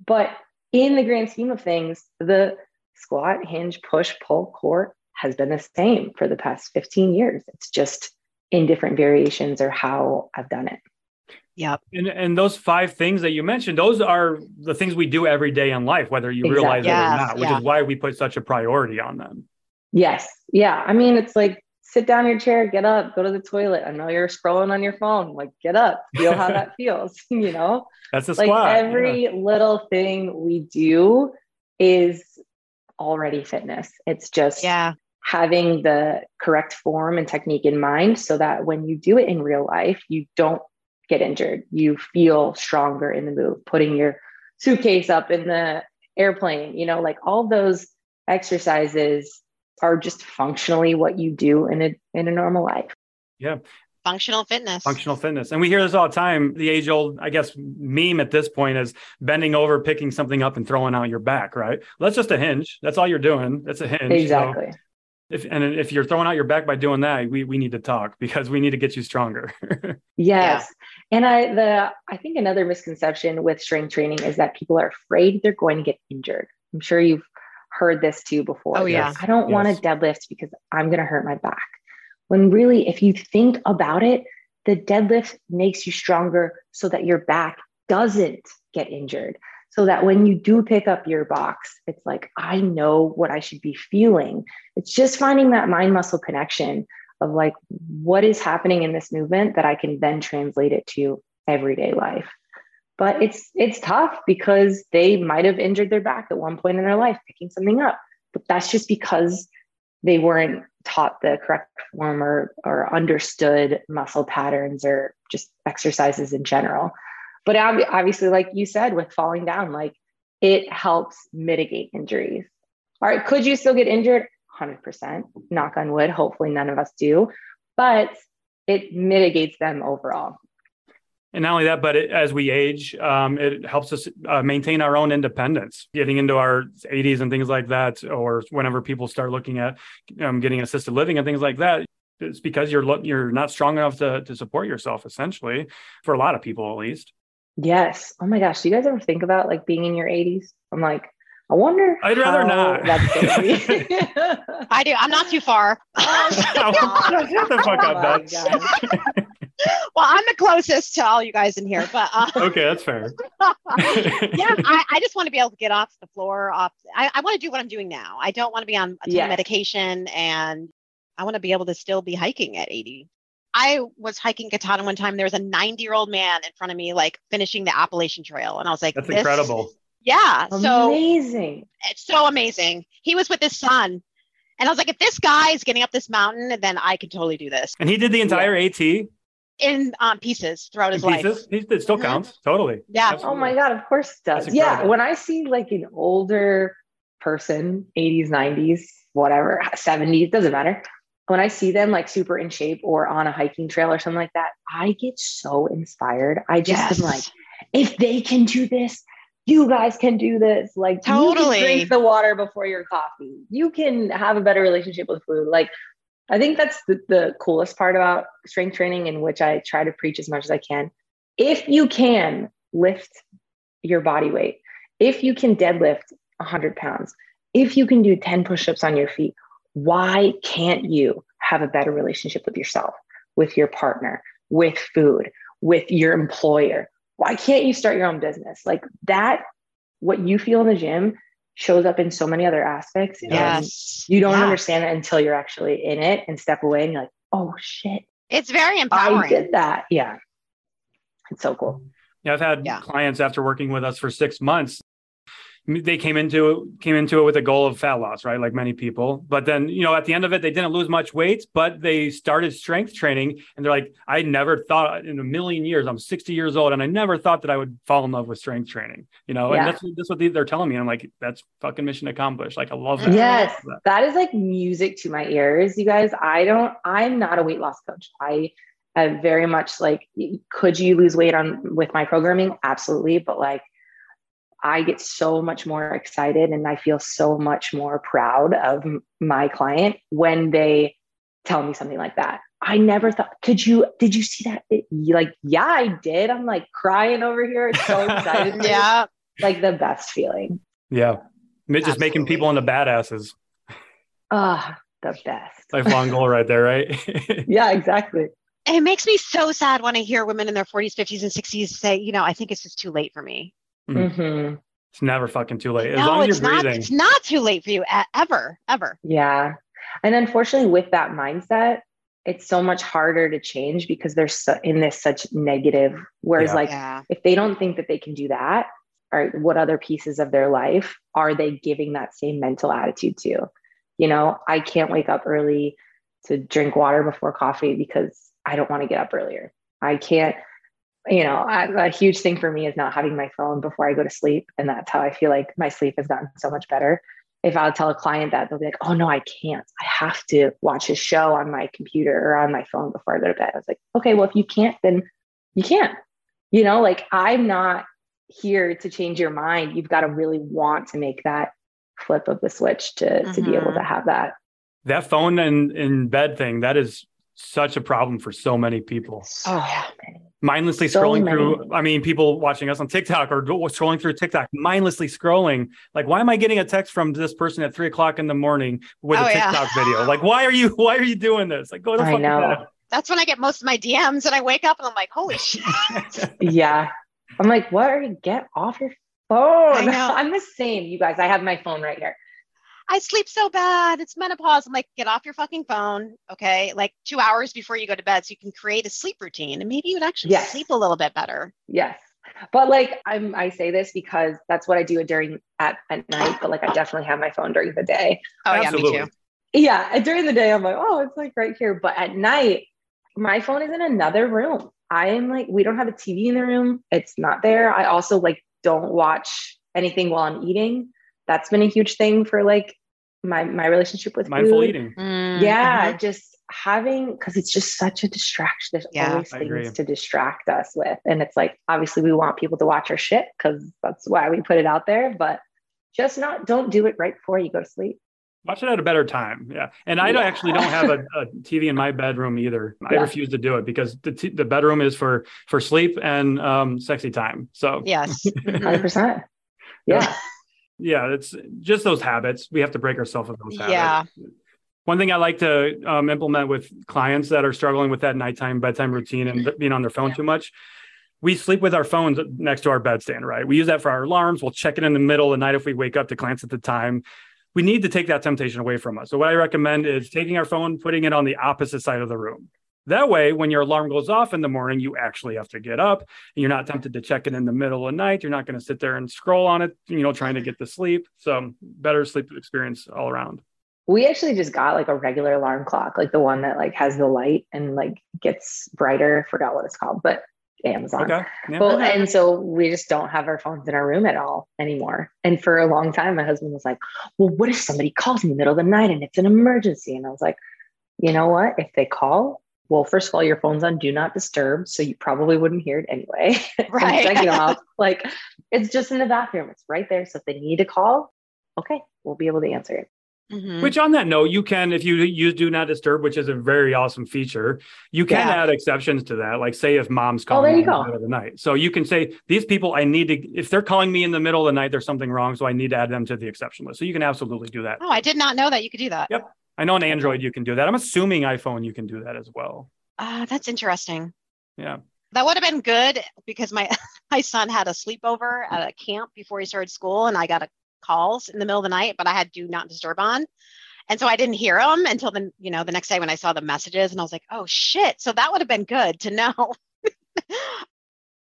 But in the grand scheme of things, the squat, hinge, push, pull, core has been the same for the past 15 years. It's just in different variations or how I've done it. Yep. And and those five things that you mentioned, those are the things we do every day in life, whether you realize Exactly. it or not, which yeah. is why we put such a priority on them. Yes. Yeah. I mean, it's like sit down in your chair, get up, go to the toilet. I know you're scrolling on your phone. Like, get up, feel how that feels. You know, That's the like every yeah. little thing we do is already fitness. It's just Yeah. having the correct form and technique in mind so that when you do it in real life, you don't get injured. You feel stronger in the move, putting your suitcase up in the airplane, you know, like all those exercises are just functionally what you do in a in a normal life. yeah. Functional fitness. Functional fitness. And we hear this all the time. The age old, I guess, meme at this point is bending over, picking something up and throwing out your back, right? Well, that's just a hinge. That's all you're doing. That's a hinge. So Exactly. if and if you're throwing out your back by doing that, we, we need to talk because we need to get you stronger. Yes. And I the I think another misconception with strength training is that people are afraid they're going to get injured. I'm sure you've heard this too before. Oh, yeah. I don't want to deadlift because I'm going to hurt my back. When really if you think about it, the deadlift makes you stronger so that your back doesn't get injured. So that when you do pick up your box, it's like I know what I should be feeling. It's just finding that mind muscle connection of like what is happening in this movement that I can then translate it to everyday life. But it's it's tough because they might have injured their back at one point in their life picking something up. But that's just because they weren't taught the correct form or or understood muscle patterns or just exercises in general. But ob- obviously, like you said, with falling down, like it helps mitigate injuries. All right, could you still get injured? 100%. Knock on wood. Hopefully, none of us do, but it mitigates them overall. And not only that, but it, as we age, um, it helps us uh, maintain our own independence. Getting into our 80s and things like that, or whenever people start looking at um, getting assisted living and things like that, it's because you're lo- you're not strong enough to to support yourself. Essentially, for a lot of people, at least. Yes. Oh my gosh. Do you guys ever think about like being in your 80s? I'm like, I wonder. I'd rather how not. That's gonna be. I do. I'm not too far. Shut the fuck Oh up, my Beth. God. well, I'm the closest to all you guys in here, but uh, Okay, that's fair. yeah, I, I just want to be able to get off the floor. Off. I, I want to do what I'm doing now. I don't want to be on a ton of Yes. medication, and I want to be able to still be hiking at 80. I was hiking Katahdin one time. There was a 90 year old man in front of me, like finishing the Appalachian Trail, and I was like, That's this- incredible. Yeah. So Amazing. it's so amazing. He was with his son. And I was like, if this guy is getting up this mountain, then I can totally do this And he did the entire AT in in um, pieces throughout his life. pieces. He, it still Mhm. counts. Totally. Yeah. Oh my God, of course it does. Yeah. When I see like an older person, 80s, 90s, whatever, 70s, doesn't matter. When I see them like super in shape or on a hiking trail or something like that, I get so inspired. I just Yes. am like, if they can do this, you guys can do this. Like, you Totally. can drink the water before your coffee. You can have a better relationship with food. Like, I think that's the, the coolest part about strength training, in which I try to preach as much as I can. If you can lift your body weight, if you can deadlift 100 pounds, if you can do 10 push ups on your feet, why can't you have a better relationship with yourself, with your partner, with food, with your employer? Why can't you start your own business? Like that, what you feel in the gym shows up in so many other aspects. and Yes. You don't Yeah. understand it until you're actually in it and step away and you're like, oh shit, It's very empowering. I empowering. did that. Yeah. It's so cool. Yeah, I've had Yeah. clients after working with us for six months. They came into it came into it with a goal of fat loss, right? Like many people. But then, you know, at the end of it, they didn't lose much weight, but they started strength training and they're like, I never thought in a million years, I'm 60 years old, and I never thought that I would fall in love with strength training, you know, yeah. and that's that's what they're telling me. I'm like, that's fucking mission accomplished. Like I love that. Yes, that. that is like music to my ears, you guys. I don't, I'm not a weight loss coach. I am very much like, could you lose weight on with my programming? Absolutely. But like I get so much more excited and I feel so much more proud of my client when they tell me something like that. I never thought, could you, did you see that? It, like, yeah, I did. I'm like crying over here. It's so excited. yeah. Like the best feeling. Yeah. Just Absolutely. making people into badasses. Ah, the best. Lifelong goal right there, right? yeah, exactly. It makes me so sad when I hear women in their 40s, 50s, and 60s say, you know, I think it's just too late for me. Mm-hmm. mm-hmm. It's never fucking too late. As no, long as it's you're not, breathing. It's not too late for you ever, ever. Yeah. And unfortunately, with that mindset, it's so much harder to change because they're so, in this such negative. Whereas, yeah. like, yeah. if they don't think that they can do that, or what other pieces of their life are they giving that same mental attitude to? You know, I can't wake up early to drink water before coffee because I don't want to get up earlier. I can't you know, a, a huge thing for me is not having my phone before I go to sleep. And that's how I feel like my sleep has gotten so much better. If I'll tell a client that, they'll be like, oh, no, I can't. I have to watch a show on my computer or on my phone before I go to bed. I was like, okay, well, if you can't, then you can't. You know, like I'm not here to change your mind. You've got to really want to make that flip of the switch to, mm-hmm. to be able to mm-hmm. have that. That phone and in bed thing, that is such a problem for so many people. Oh, yeah. mindlessly so scrolling many. through. I mean, people watching us on TikTok or scrolling through TikTok, mindlessly scrolling. Like, why am I getting a text from this person at three o'clock in the morning with oh, a TikTok yeah. video? Like, why are you why are you doing this? Like, go to I know. That's when I get most of my DMs, and I wake up and I'm like, holy shit. yeah, I'm like, what are you? Get off your phone. I know. I'm the same, you guys. I have my phone right here. I sleep so bad. It's menopause. I'm like, get off your fucking phone. Okay. Like two hours before you go to bed so you can create a sleep routine and maybe you would actually yes. sleep a little bit better. Yes. But like I'm I say this because that's what I do during at, at night, but like I definitely have my phone during the day. Oh Absolutely. yeah, me too. Yeah. During the day, I'm like, oh, it's like right here. But at night, my phone is in another room. I am like, we don't have a TV in the room. It's not there. I also like don't watch anything while I'm eating that's been a huge thing for like my my relationship with mindful food. eating. Mm-hmm. Yeah, just having because it's just such a distraction. There's yeah, always things to distract us with, and it's like obviously we want people to watch our shit because that's why we put it out there. But just not don't do it right before you go to sleep. Watch it at a better time. Yeah. And I yeah. actually don't have a, a, TV in my bedroom either. I yeah. refuse to do it because the, t- the bedroom is for, for sleep and um, sexy time. So yes, 100%. Yeah yeah, it's just those habits. We have to break ourselves of those habits. Yeah. One thing I like to um, implement with clients that are struggling with that nighttime bedtime routine and being on their phone too much, we sleep with our phones next to our bedstand, right? We use that for our alarms. We'll check it in the middle of the night if we wake up to glance at the time. We need to take that temptation away from us. So what I recommend is taking our phone, putting it on the opposite side of the room. That way, when your alarm goes off in the morning, you actually have to get up. And you're not tempted to check it in the middle of the night. You're not going to sit there and scroll on it, you know, trying to get to sleep. So, better sleep experience all around. We actually just got like a regular alarm clock, like the one that like has the light and like gets brighter. Forgot what it's called, but Amazon. Okay. Yeah. Well, and so we just don't have our phones in our room at all anymore. And for a long time, my husband was like, "Well, what if somebody calls in the middle of the night and it's an emergency?" And I was like, "You know what? If they call, well, first of all, your phone's on do not disturb, so you probably wouldn't hear it anyway. Right. second off, like it's just in the bathroom. It's right there. So if they need to call, okay, we'll be able to answer it. Mm-hmm. Which on that note, you can, if you use do not disturb, which is a very awesome feature, you can yeah. add exceptions to that. Like say if mom's calling oh, you go. in the middle of the night. So you can say, these people I need to, if they're calling me in the middle of the night, there's something wrong. So I need to add them to the exception list. So you can absolutely do that. Oh, I did not know that you could do that. Yep. I know on Android you can do that. I'm assuming iPhone you can do that as well. Uh, that's interesting. Yeah. That would have been good because my my son had a sleepover at a camp before he started school, and I got a calls in the middle of the night, but I had do not disturb on. And so I didn't hear them until the you know the next day when I saw the messages, and I was like, oh shit! So that would have been good to know.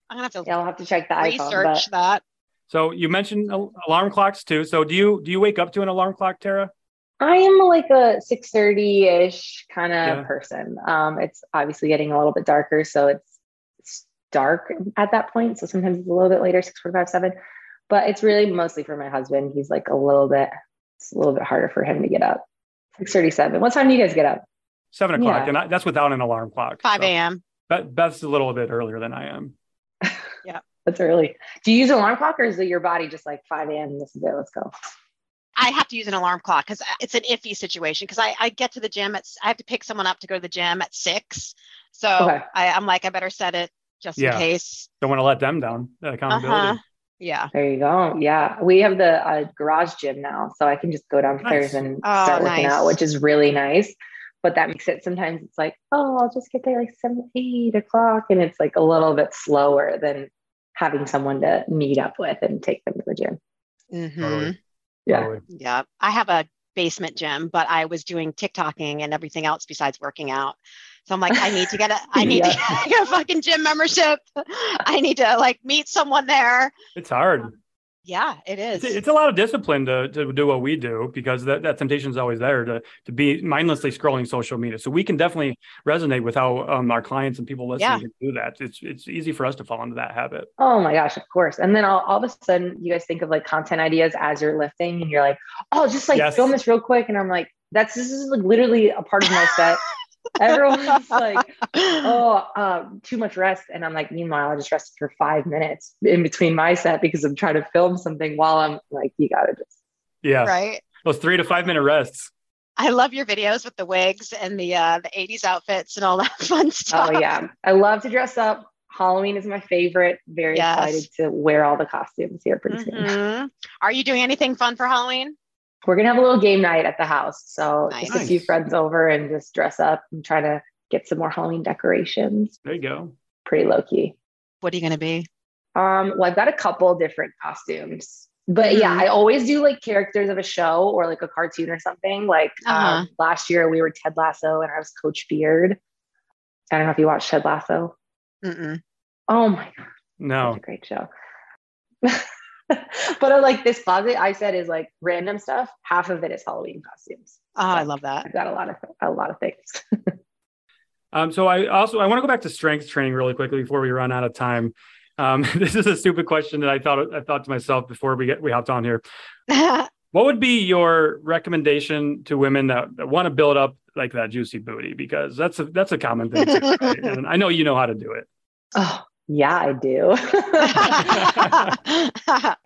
I'm gonna have to. Yeah, I'll have to check the research iPhone, that. So you mentioned alarm clocks too. So do you do you wake up to an alarm clock, Tara? I am like a 6:30 ish kind of yeah. person. Um, it's obviously getting a little bit darker, so it's, it's dark at that point. So sometimes it's a little bit later, 6:45, 7. But it's really mostly for my husband. He's like a little bit, it's a little bit harder for him to get up. 6:37. What time do you guys get up? Seven o'clock, yeah. and I, that's without an alarm clock. 5 a.m. So. Beth's a little bit earlier than I am. yeah, that's early. Do you use an alarm clock, or is it your body just like 5 a.m. This is it. Let's go. I have to use an alarm clock because it's an iffy situation because I, I get to the gym at I have to pick someone up to go to the gym at six. So okay. I, am like, I better set it just yeah. in case. Don't want to let them down. That accountability. Uh-huh. Yeah. There you go. Yeah. We have the uh, garage gym now. So I can just go downstairs nice. and oh, start working nice. out, which is really nice. But that makes it sometimes it's like, oh, I'll just get there like seven, eight o'clock. And it's like a little bit slower than having someone to meet up with and take them to the gym. Mm-hmm. Totally. Yeah. Totally. Yeah. I have a basement gym, but I was doing TikToking and everything else besides working out. So I'm like, I need to get a, I need yeah. to get a fucking gym membership. I need to like meet someone there. It's hard. Yeah, it is. It's, it's, a lot of discipline to, to do what we do because that, that temptation is always there to, to be mindlessly scrolling social media. So we can definitely resonate with how um, our clients and people listening yeah. can do that. It's it's easy for us to fall into that habit. Oh my gosh, of course. And then all, all of a sudden you guys think of like content ideas as you're lifting and you're like, oh, just like yes. film this real quick. And I'm like, that's this is like literally a part of my set. Everyone's like, oh, um, too much rest. And I'm like, meanwhile, I just rested for five minutes in between my set because I'm trying to film something while I'm like, you gotta just. Yeah. Right. Those three to five minute rests. I love your videos with the wigs and the uh, the 80s outfits and all that fun stuff. Oh yeah. I love to dress up. Halloween is my favorite. Very yes. excited to wear all the costumes here pretty mm-hmm. soon. Are you doing anything fun for Halloween? We're gonna have a little game night at the house. So nice. just a few friends over and just dress up and try to get some more Halloween decorations. There you go. Pretty low key. What are you gonna be? Um, well, I've got a couple different costumes. But mm-hmm. yeah, I always do like characters of a show or like a cartoon or something. Like uh-huh. um, last year we were Ted Lasso and I was Coach Beard. I don't know if you watched Ted Lasso. Mm-mm. Oh my god. No. Such a great show. but uh, like this closet I said is like random stuff. Half of it is Halloween costumes. Oh, so I love that. I've got a lot of a lot of things. um, so I also I want to go back to strength training really quickly before we run out of time. Um, this is a stupid question that I thought I thought to myself before we get we hopped on here. what would be your recommendation to women that, that want to build up like that juicy booty? Because that's a that's a common thing, too, right? and I know you know how to do it. Oh, yeah, I do.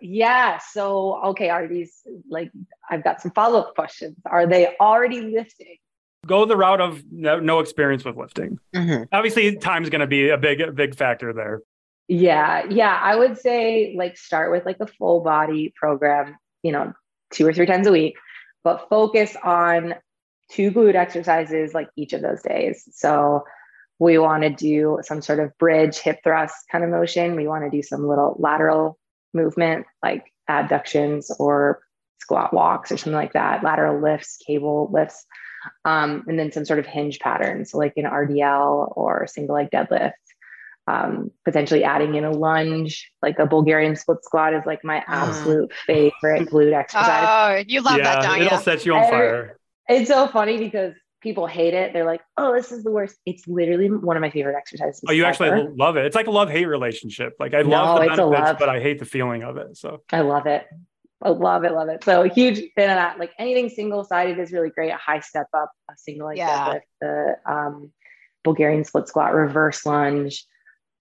yeah. So, okay, are these like, I've got some follow up questions. Are they already lifting? Go the route of no, no experience with lifting. Mm-hmm. Obviously, time's going to be a big, a big factor there. Yeah. Yeah. I would say like start with like a full body program, you know, two or three times a week, but focus on two glute exercises like each of those days. So, we want to do some sort of bridge hip thrust kind of motion. We want to do some little lateral movement like abductions or squat walks or something like that, lateral lifts, cable lifts, um, and then some sort of hinge pattern. So, like an RDL or single leg deadlift. Um, potentially adding in a lunge, like a Bulgarian split squat, is like my mm. absolute mm. favorite glute exercise. Oh, you love yeah, that, don't it'll set you on fire. It's so funny because people hate it. They're like, oh, this is the worst. It's literally one of my favorite exercises. Oh, you ever. actually love it. It's like a love hate relationship. Like I love the benefits, but I hate the feeling of it. So I love it. I love it, love it. So huge fan of that. Like anything single sided is really great. A high step up, a single leg yeah. deadlift, the um, Bulgarian split squat, reverse lunge,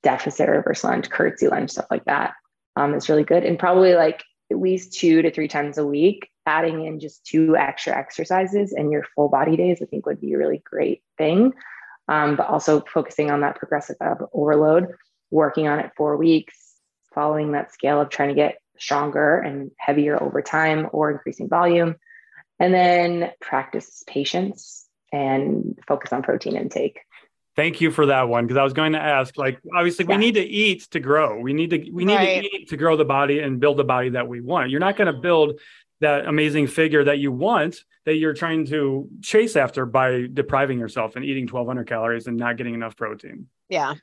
deficit reverse lunge, curtsy lunge, stuff like that. Um, it's really good. And probably like at least two to three times a week adding in just two extra exercises in your full body days, I think would be a really great thing. Um, but also focusing on that progressive overload, working on it four weeks, following that scale of trying to get stronger and heavier over time or increasing volume. And then practice patience and focus on protein intake. Thank you for that one because I was going to ask like obviously yeah. we need to eat to grow. We need to we need right. to eat to grow the body and build the body that we want. You're not going to build that amazing figure that you want that you're trying to chase after by depriving yourself and eating 1200 calories and not getting enough protein. Yeah.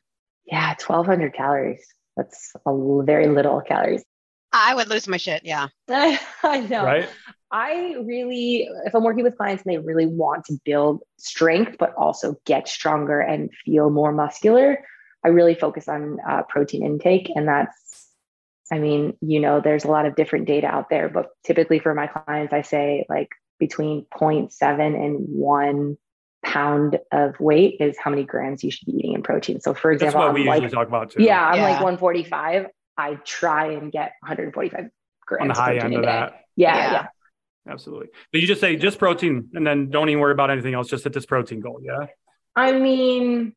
Yeah, 1200 calories. That's a very little calories. I would lose my shit. Yeah. I, I know. Right? I really, if I'm working with clients and they really want to build strength, but also get stronger and feel more muscular, I really focus on uh, protein intake. And that's, I mean, you know, there's a lot of different data out there, but typically for my clients, I say like between 0.7 and one pound of weight is how many grams you should be eating in protein. So for That's example, what I'm we like, usually talk about too. yeah, I'm like 145. I try and get 145 grams On the of high protein end a of day. that. Yeah, Yeah. yeah. Absolutely. But you just say just protein and then don't even worry about anything else. Just hit this protein goal. Yeah. I mean,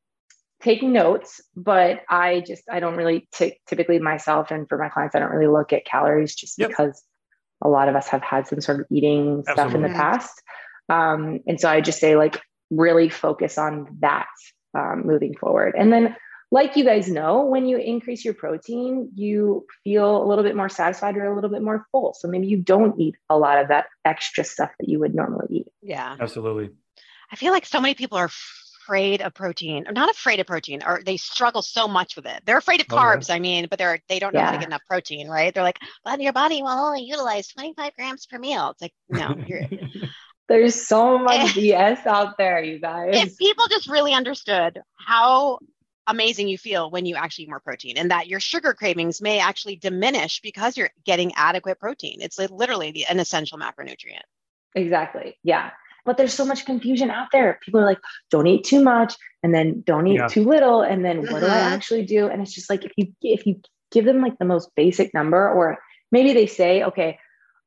taking notes, but I just I don't really t- typically myself and for my clients I don't really look at calories just Yep. because a lot of us have had some sort of eating stuff in the past, um, and so I just say like really focus on that um, moving forward, and then. Like you guys know, when you increase your protein, you feel a little bit more satisfied or a little bit more full. So maybe you don't eat a lot of that extra stuff that you would normally eat. Yeah. Absolutely. I feel like so many people are afraid of protein, or not afraid of protein, or they struggle so much with it. They're afraid of Oh, yeah. carbs. I mean, but they're they don't know how to get enough protein, right? They're like, well, your body will only utilize 25 grams per meal. It's like, no, you're There's so much BS out there, you guys. if people just really understood how amazing you feel when you actually eat more protein and that your sugar cravings may actually diminish because you're getting adequate protein. It's like literally the, an essential macronutrient. Exactly. Yeah. But there's so much confusion out there. People are like, don't eat too much and then don't eat Yeah. too little. And then what do I Mhm. actually do? And it's just like if you if you give them like the most basic number, or maybe they say, okay,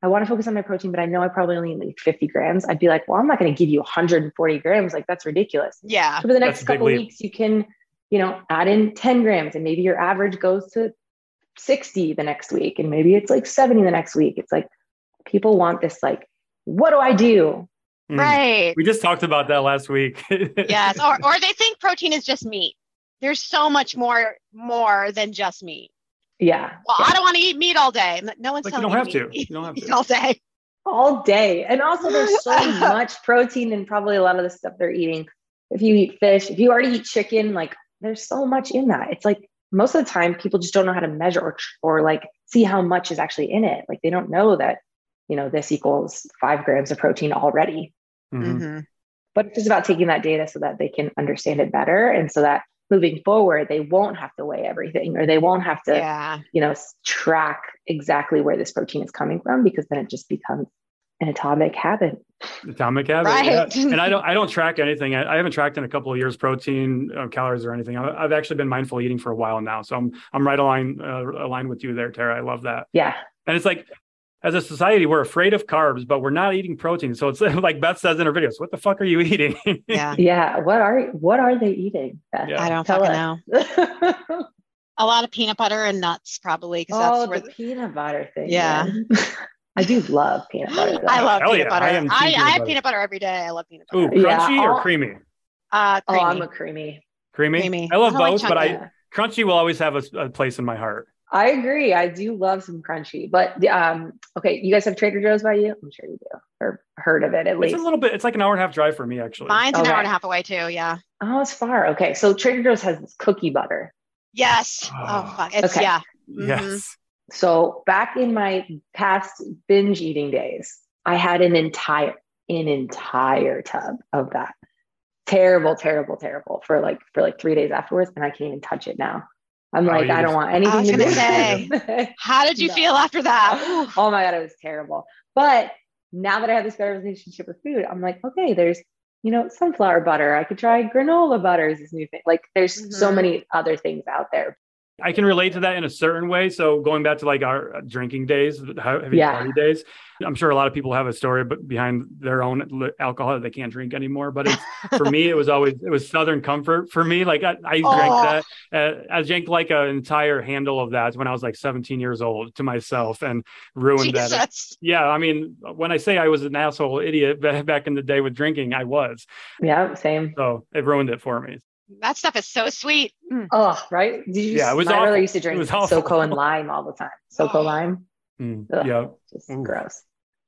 I want to focus on my protein, but I know I probably only need like 50 grams. I'd be like, well, I'm not going to give you 140 grams. Like that's ridiculous. Yeah. So for the next couple leap. weeks, you can, you know, add in 10 grams and maybe your average goes to 60 the next week. And maybe it's like 70 the next week. It's like people want this, like, what do I do? Mm. Right. We just talked about that last week. yes. Or, or they think protein is just meat. There's so much more more than just meat. Yeah. Well, yeah. I don't want to eat meat all day. No one's Like, you don't have you to. You don't have to. all day. all day. And also, there's so much protein in probably a lot of the stuff they're eating. If you eat fish, if you already eat chicken, like there's so much in that. It's like most of the time people just don't know how to measure or, or like see how much is actually in it. Like they don't know that, you know, this equals five grams of protein already. Mhm. Mhm. But it's just about taking that data so that they can understand it better. And so that moving forward, they won't have to weigh everything or they won't have to Yeah. you know, track exactly where this protein is coming from because then it just becomes an atomic habit. Atomic habit. Right. yeah. And I don't I don't track anything. I, I haven't tracked in a couple of years protein, uh, calories, or anything. I, I've actually been mindful eating for a while now, so I'm I'm right aligned uh, aligned with you there, Tara. I love that. Yeah. And it's like, as a society, we're afraid of carbs, but we're not eating protein. So it's like Beth says in her videos, what the fuck are you eating? Yeah. Yeah. What are what are they eating? Beth? Yeah. I don't Tell fucking us. know. A lot of peanut butter and nuts, probably, because oh, that's where the peanut butter thing. Yeah. Man. I do love peanut butter. though. I love Hell peanut yeah, butter. I I, am I, peanut have butter. peanut butter every day. I love peanut butter. Ooh, Yeah, crunchy or I'll- creamy? Uh, Oh, creamy. I'm a creamy. Creamy. Creamy. I love I don't like both, but I crunchy will always have a, a place in my heart. I agree. I do love some crunchy, but um, okay, you guys have Trader Joe's by you? I'm sure you do, or heard of it at It's least. a little bit. It's like an hour and a half drive for me, actually. Mine's an hour and a half away too. Yeah. oh, it's far. Okay, so Trader Joe's has this cookie butter. Yes. Oh. Oh, fuck. It's Okay. yeah. Yes. So back in my past binge eating days, I had an entire an entire tub of that. Terrible, terrible, terrible for like for like three days afterwards, and I can't even touch it now. I'm like, I don't want anything was to do say. How did you No. feel after that? oh my god, it was terrible. But now that I have this better relationship with food, I'm like, okay, there's you know sunflower butter. I could try granola butter is this new thing. Like there's so Mhm. many other things out there. I can relate to that in a certain way. So going back to like our drinking days, heavy Yeah. party days, I'm sure a lot of people have a story, but behind their own alcohol that they can't drink anymore. But it's, for me, it was always it was Southern Comfort for me. Like I, I Oh. drank that. Uh, I drank like an entire handle of that when I was like 17 years old to myself and ruined that. Yeah, I mean, when I say I was an asshole idiot back in the day with drinking, I was. Yeah, same. So it ruined it for me. That stuff is so sweet. Mm. Oh, right. Did you? Yeah, it was my brother awful. used to It drink was awful. SoCo and lime all the time. SoCo Oh. lime, Mm, Ugh. yeah. just Ooh. gross.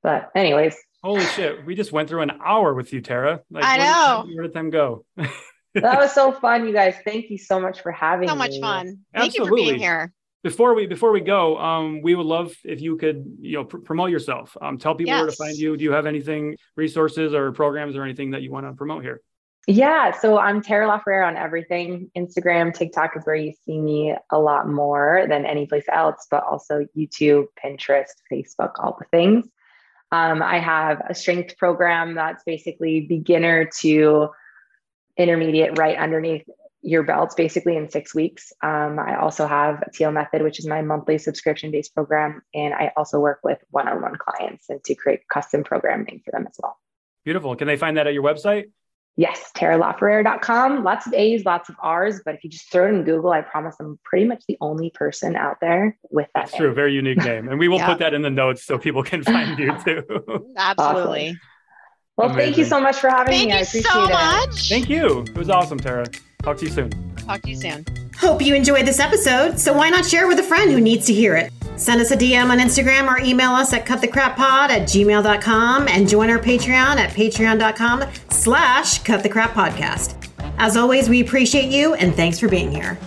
But anyways, Holy shit. We just went through an hour with you, Tara. Like, I know. where did time go? that was so fun, you guys. Thank you so much for having So me. So much fun. Thank you for being here. before we before we go, um, we would love if you could you know pr- promote yourself. Um, tell people yes. where to find you. Do you have anything resources or programs or anything that you want to promote here? Yeah, so I'm Tara Laferrara on everything. Instagram, TikTok is where you see me a lot more than any place else, but also YouTube, Pinterest, Facebook, all the things. Um, I have a strength program that's basically beginner to intermediate right underneath your belts basically in six weeks. Um, I also have a Teal Method, which is my monthly subscription based program. And I also work with one on one clients and to create custom programming for them as well. Beautiful. Can they find that at your website? Yes, taralaferrara.com. Lots of A's, lots of R's, but if you just throw it in Google, I promise I'm pretty much the only person out there with that. That's name. true. Very unique name. And we will yeah. put that in the notes so people can find you too. Absolutely. Awesome. Well, Amazing. thank you so much for having thank me. I appreciate so much. it. Thank you. It was awesome, Tara. Talk to you soon. Talk to you soon. Hope you enjoyed this episode, so why not share with a friend who needs to hear it? Send us a DM on Instagram or email us at cutthecrappod at gmail.com and join our Patreon at patreon.com slash cutthecrappodcast. As always, we appreciate you and thanks for being here.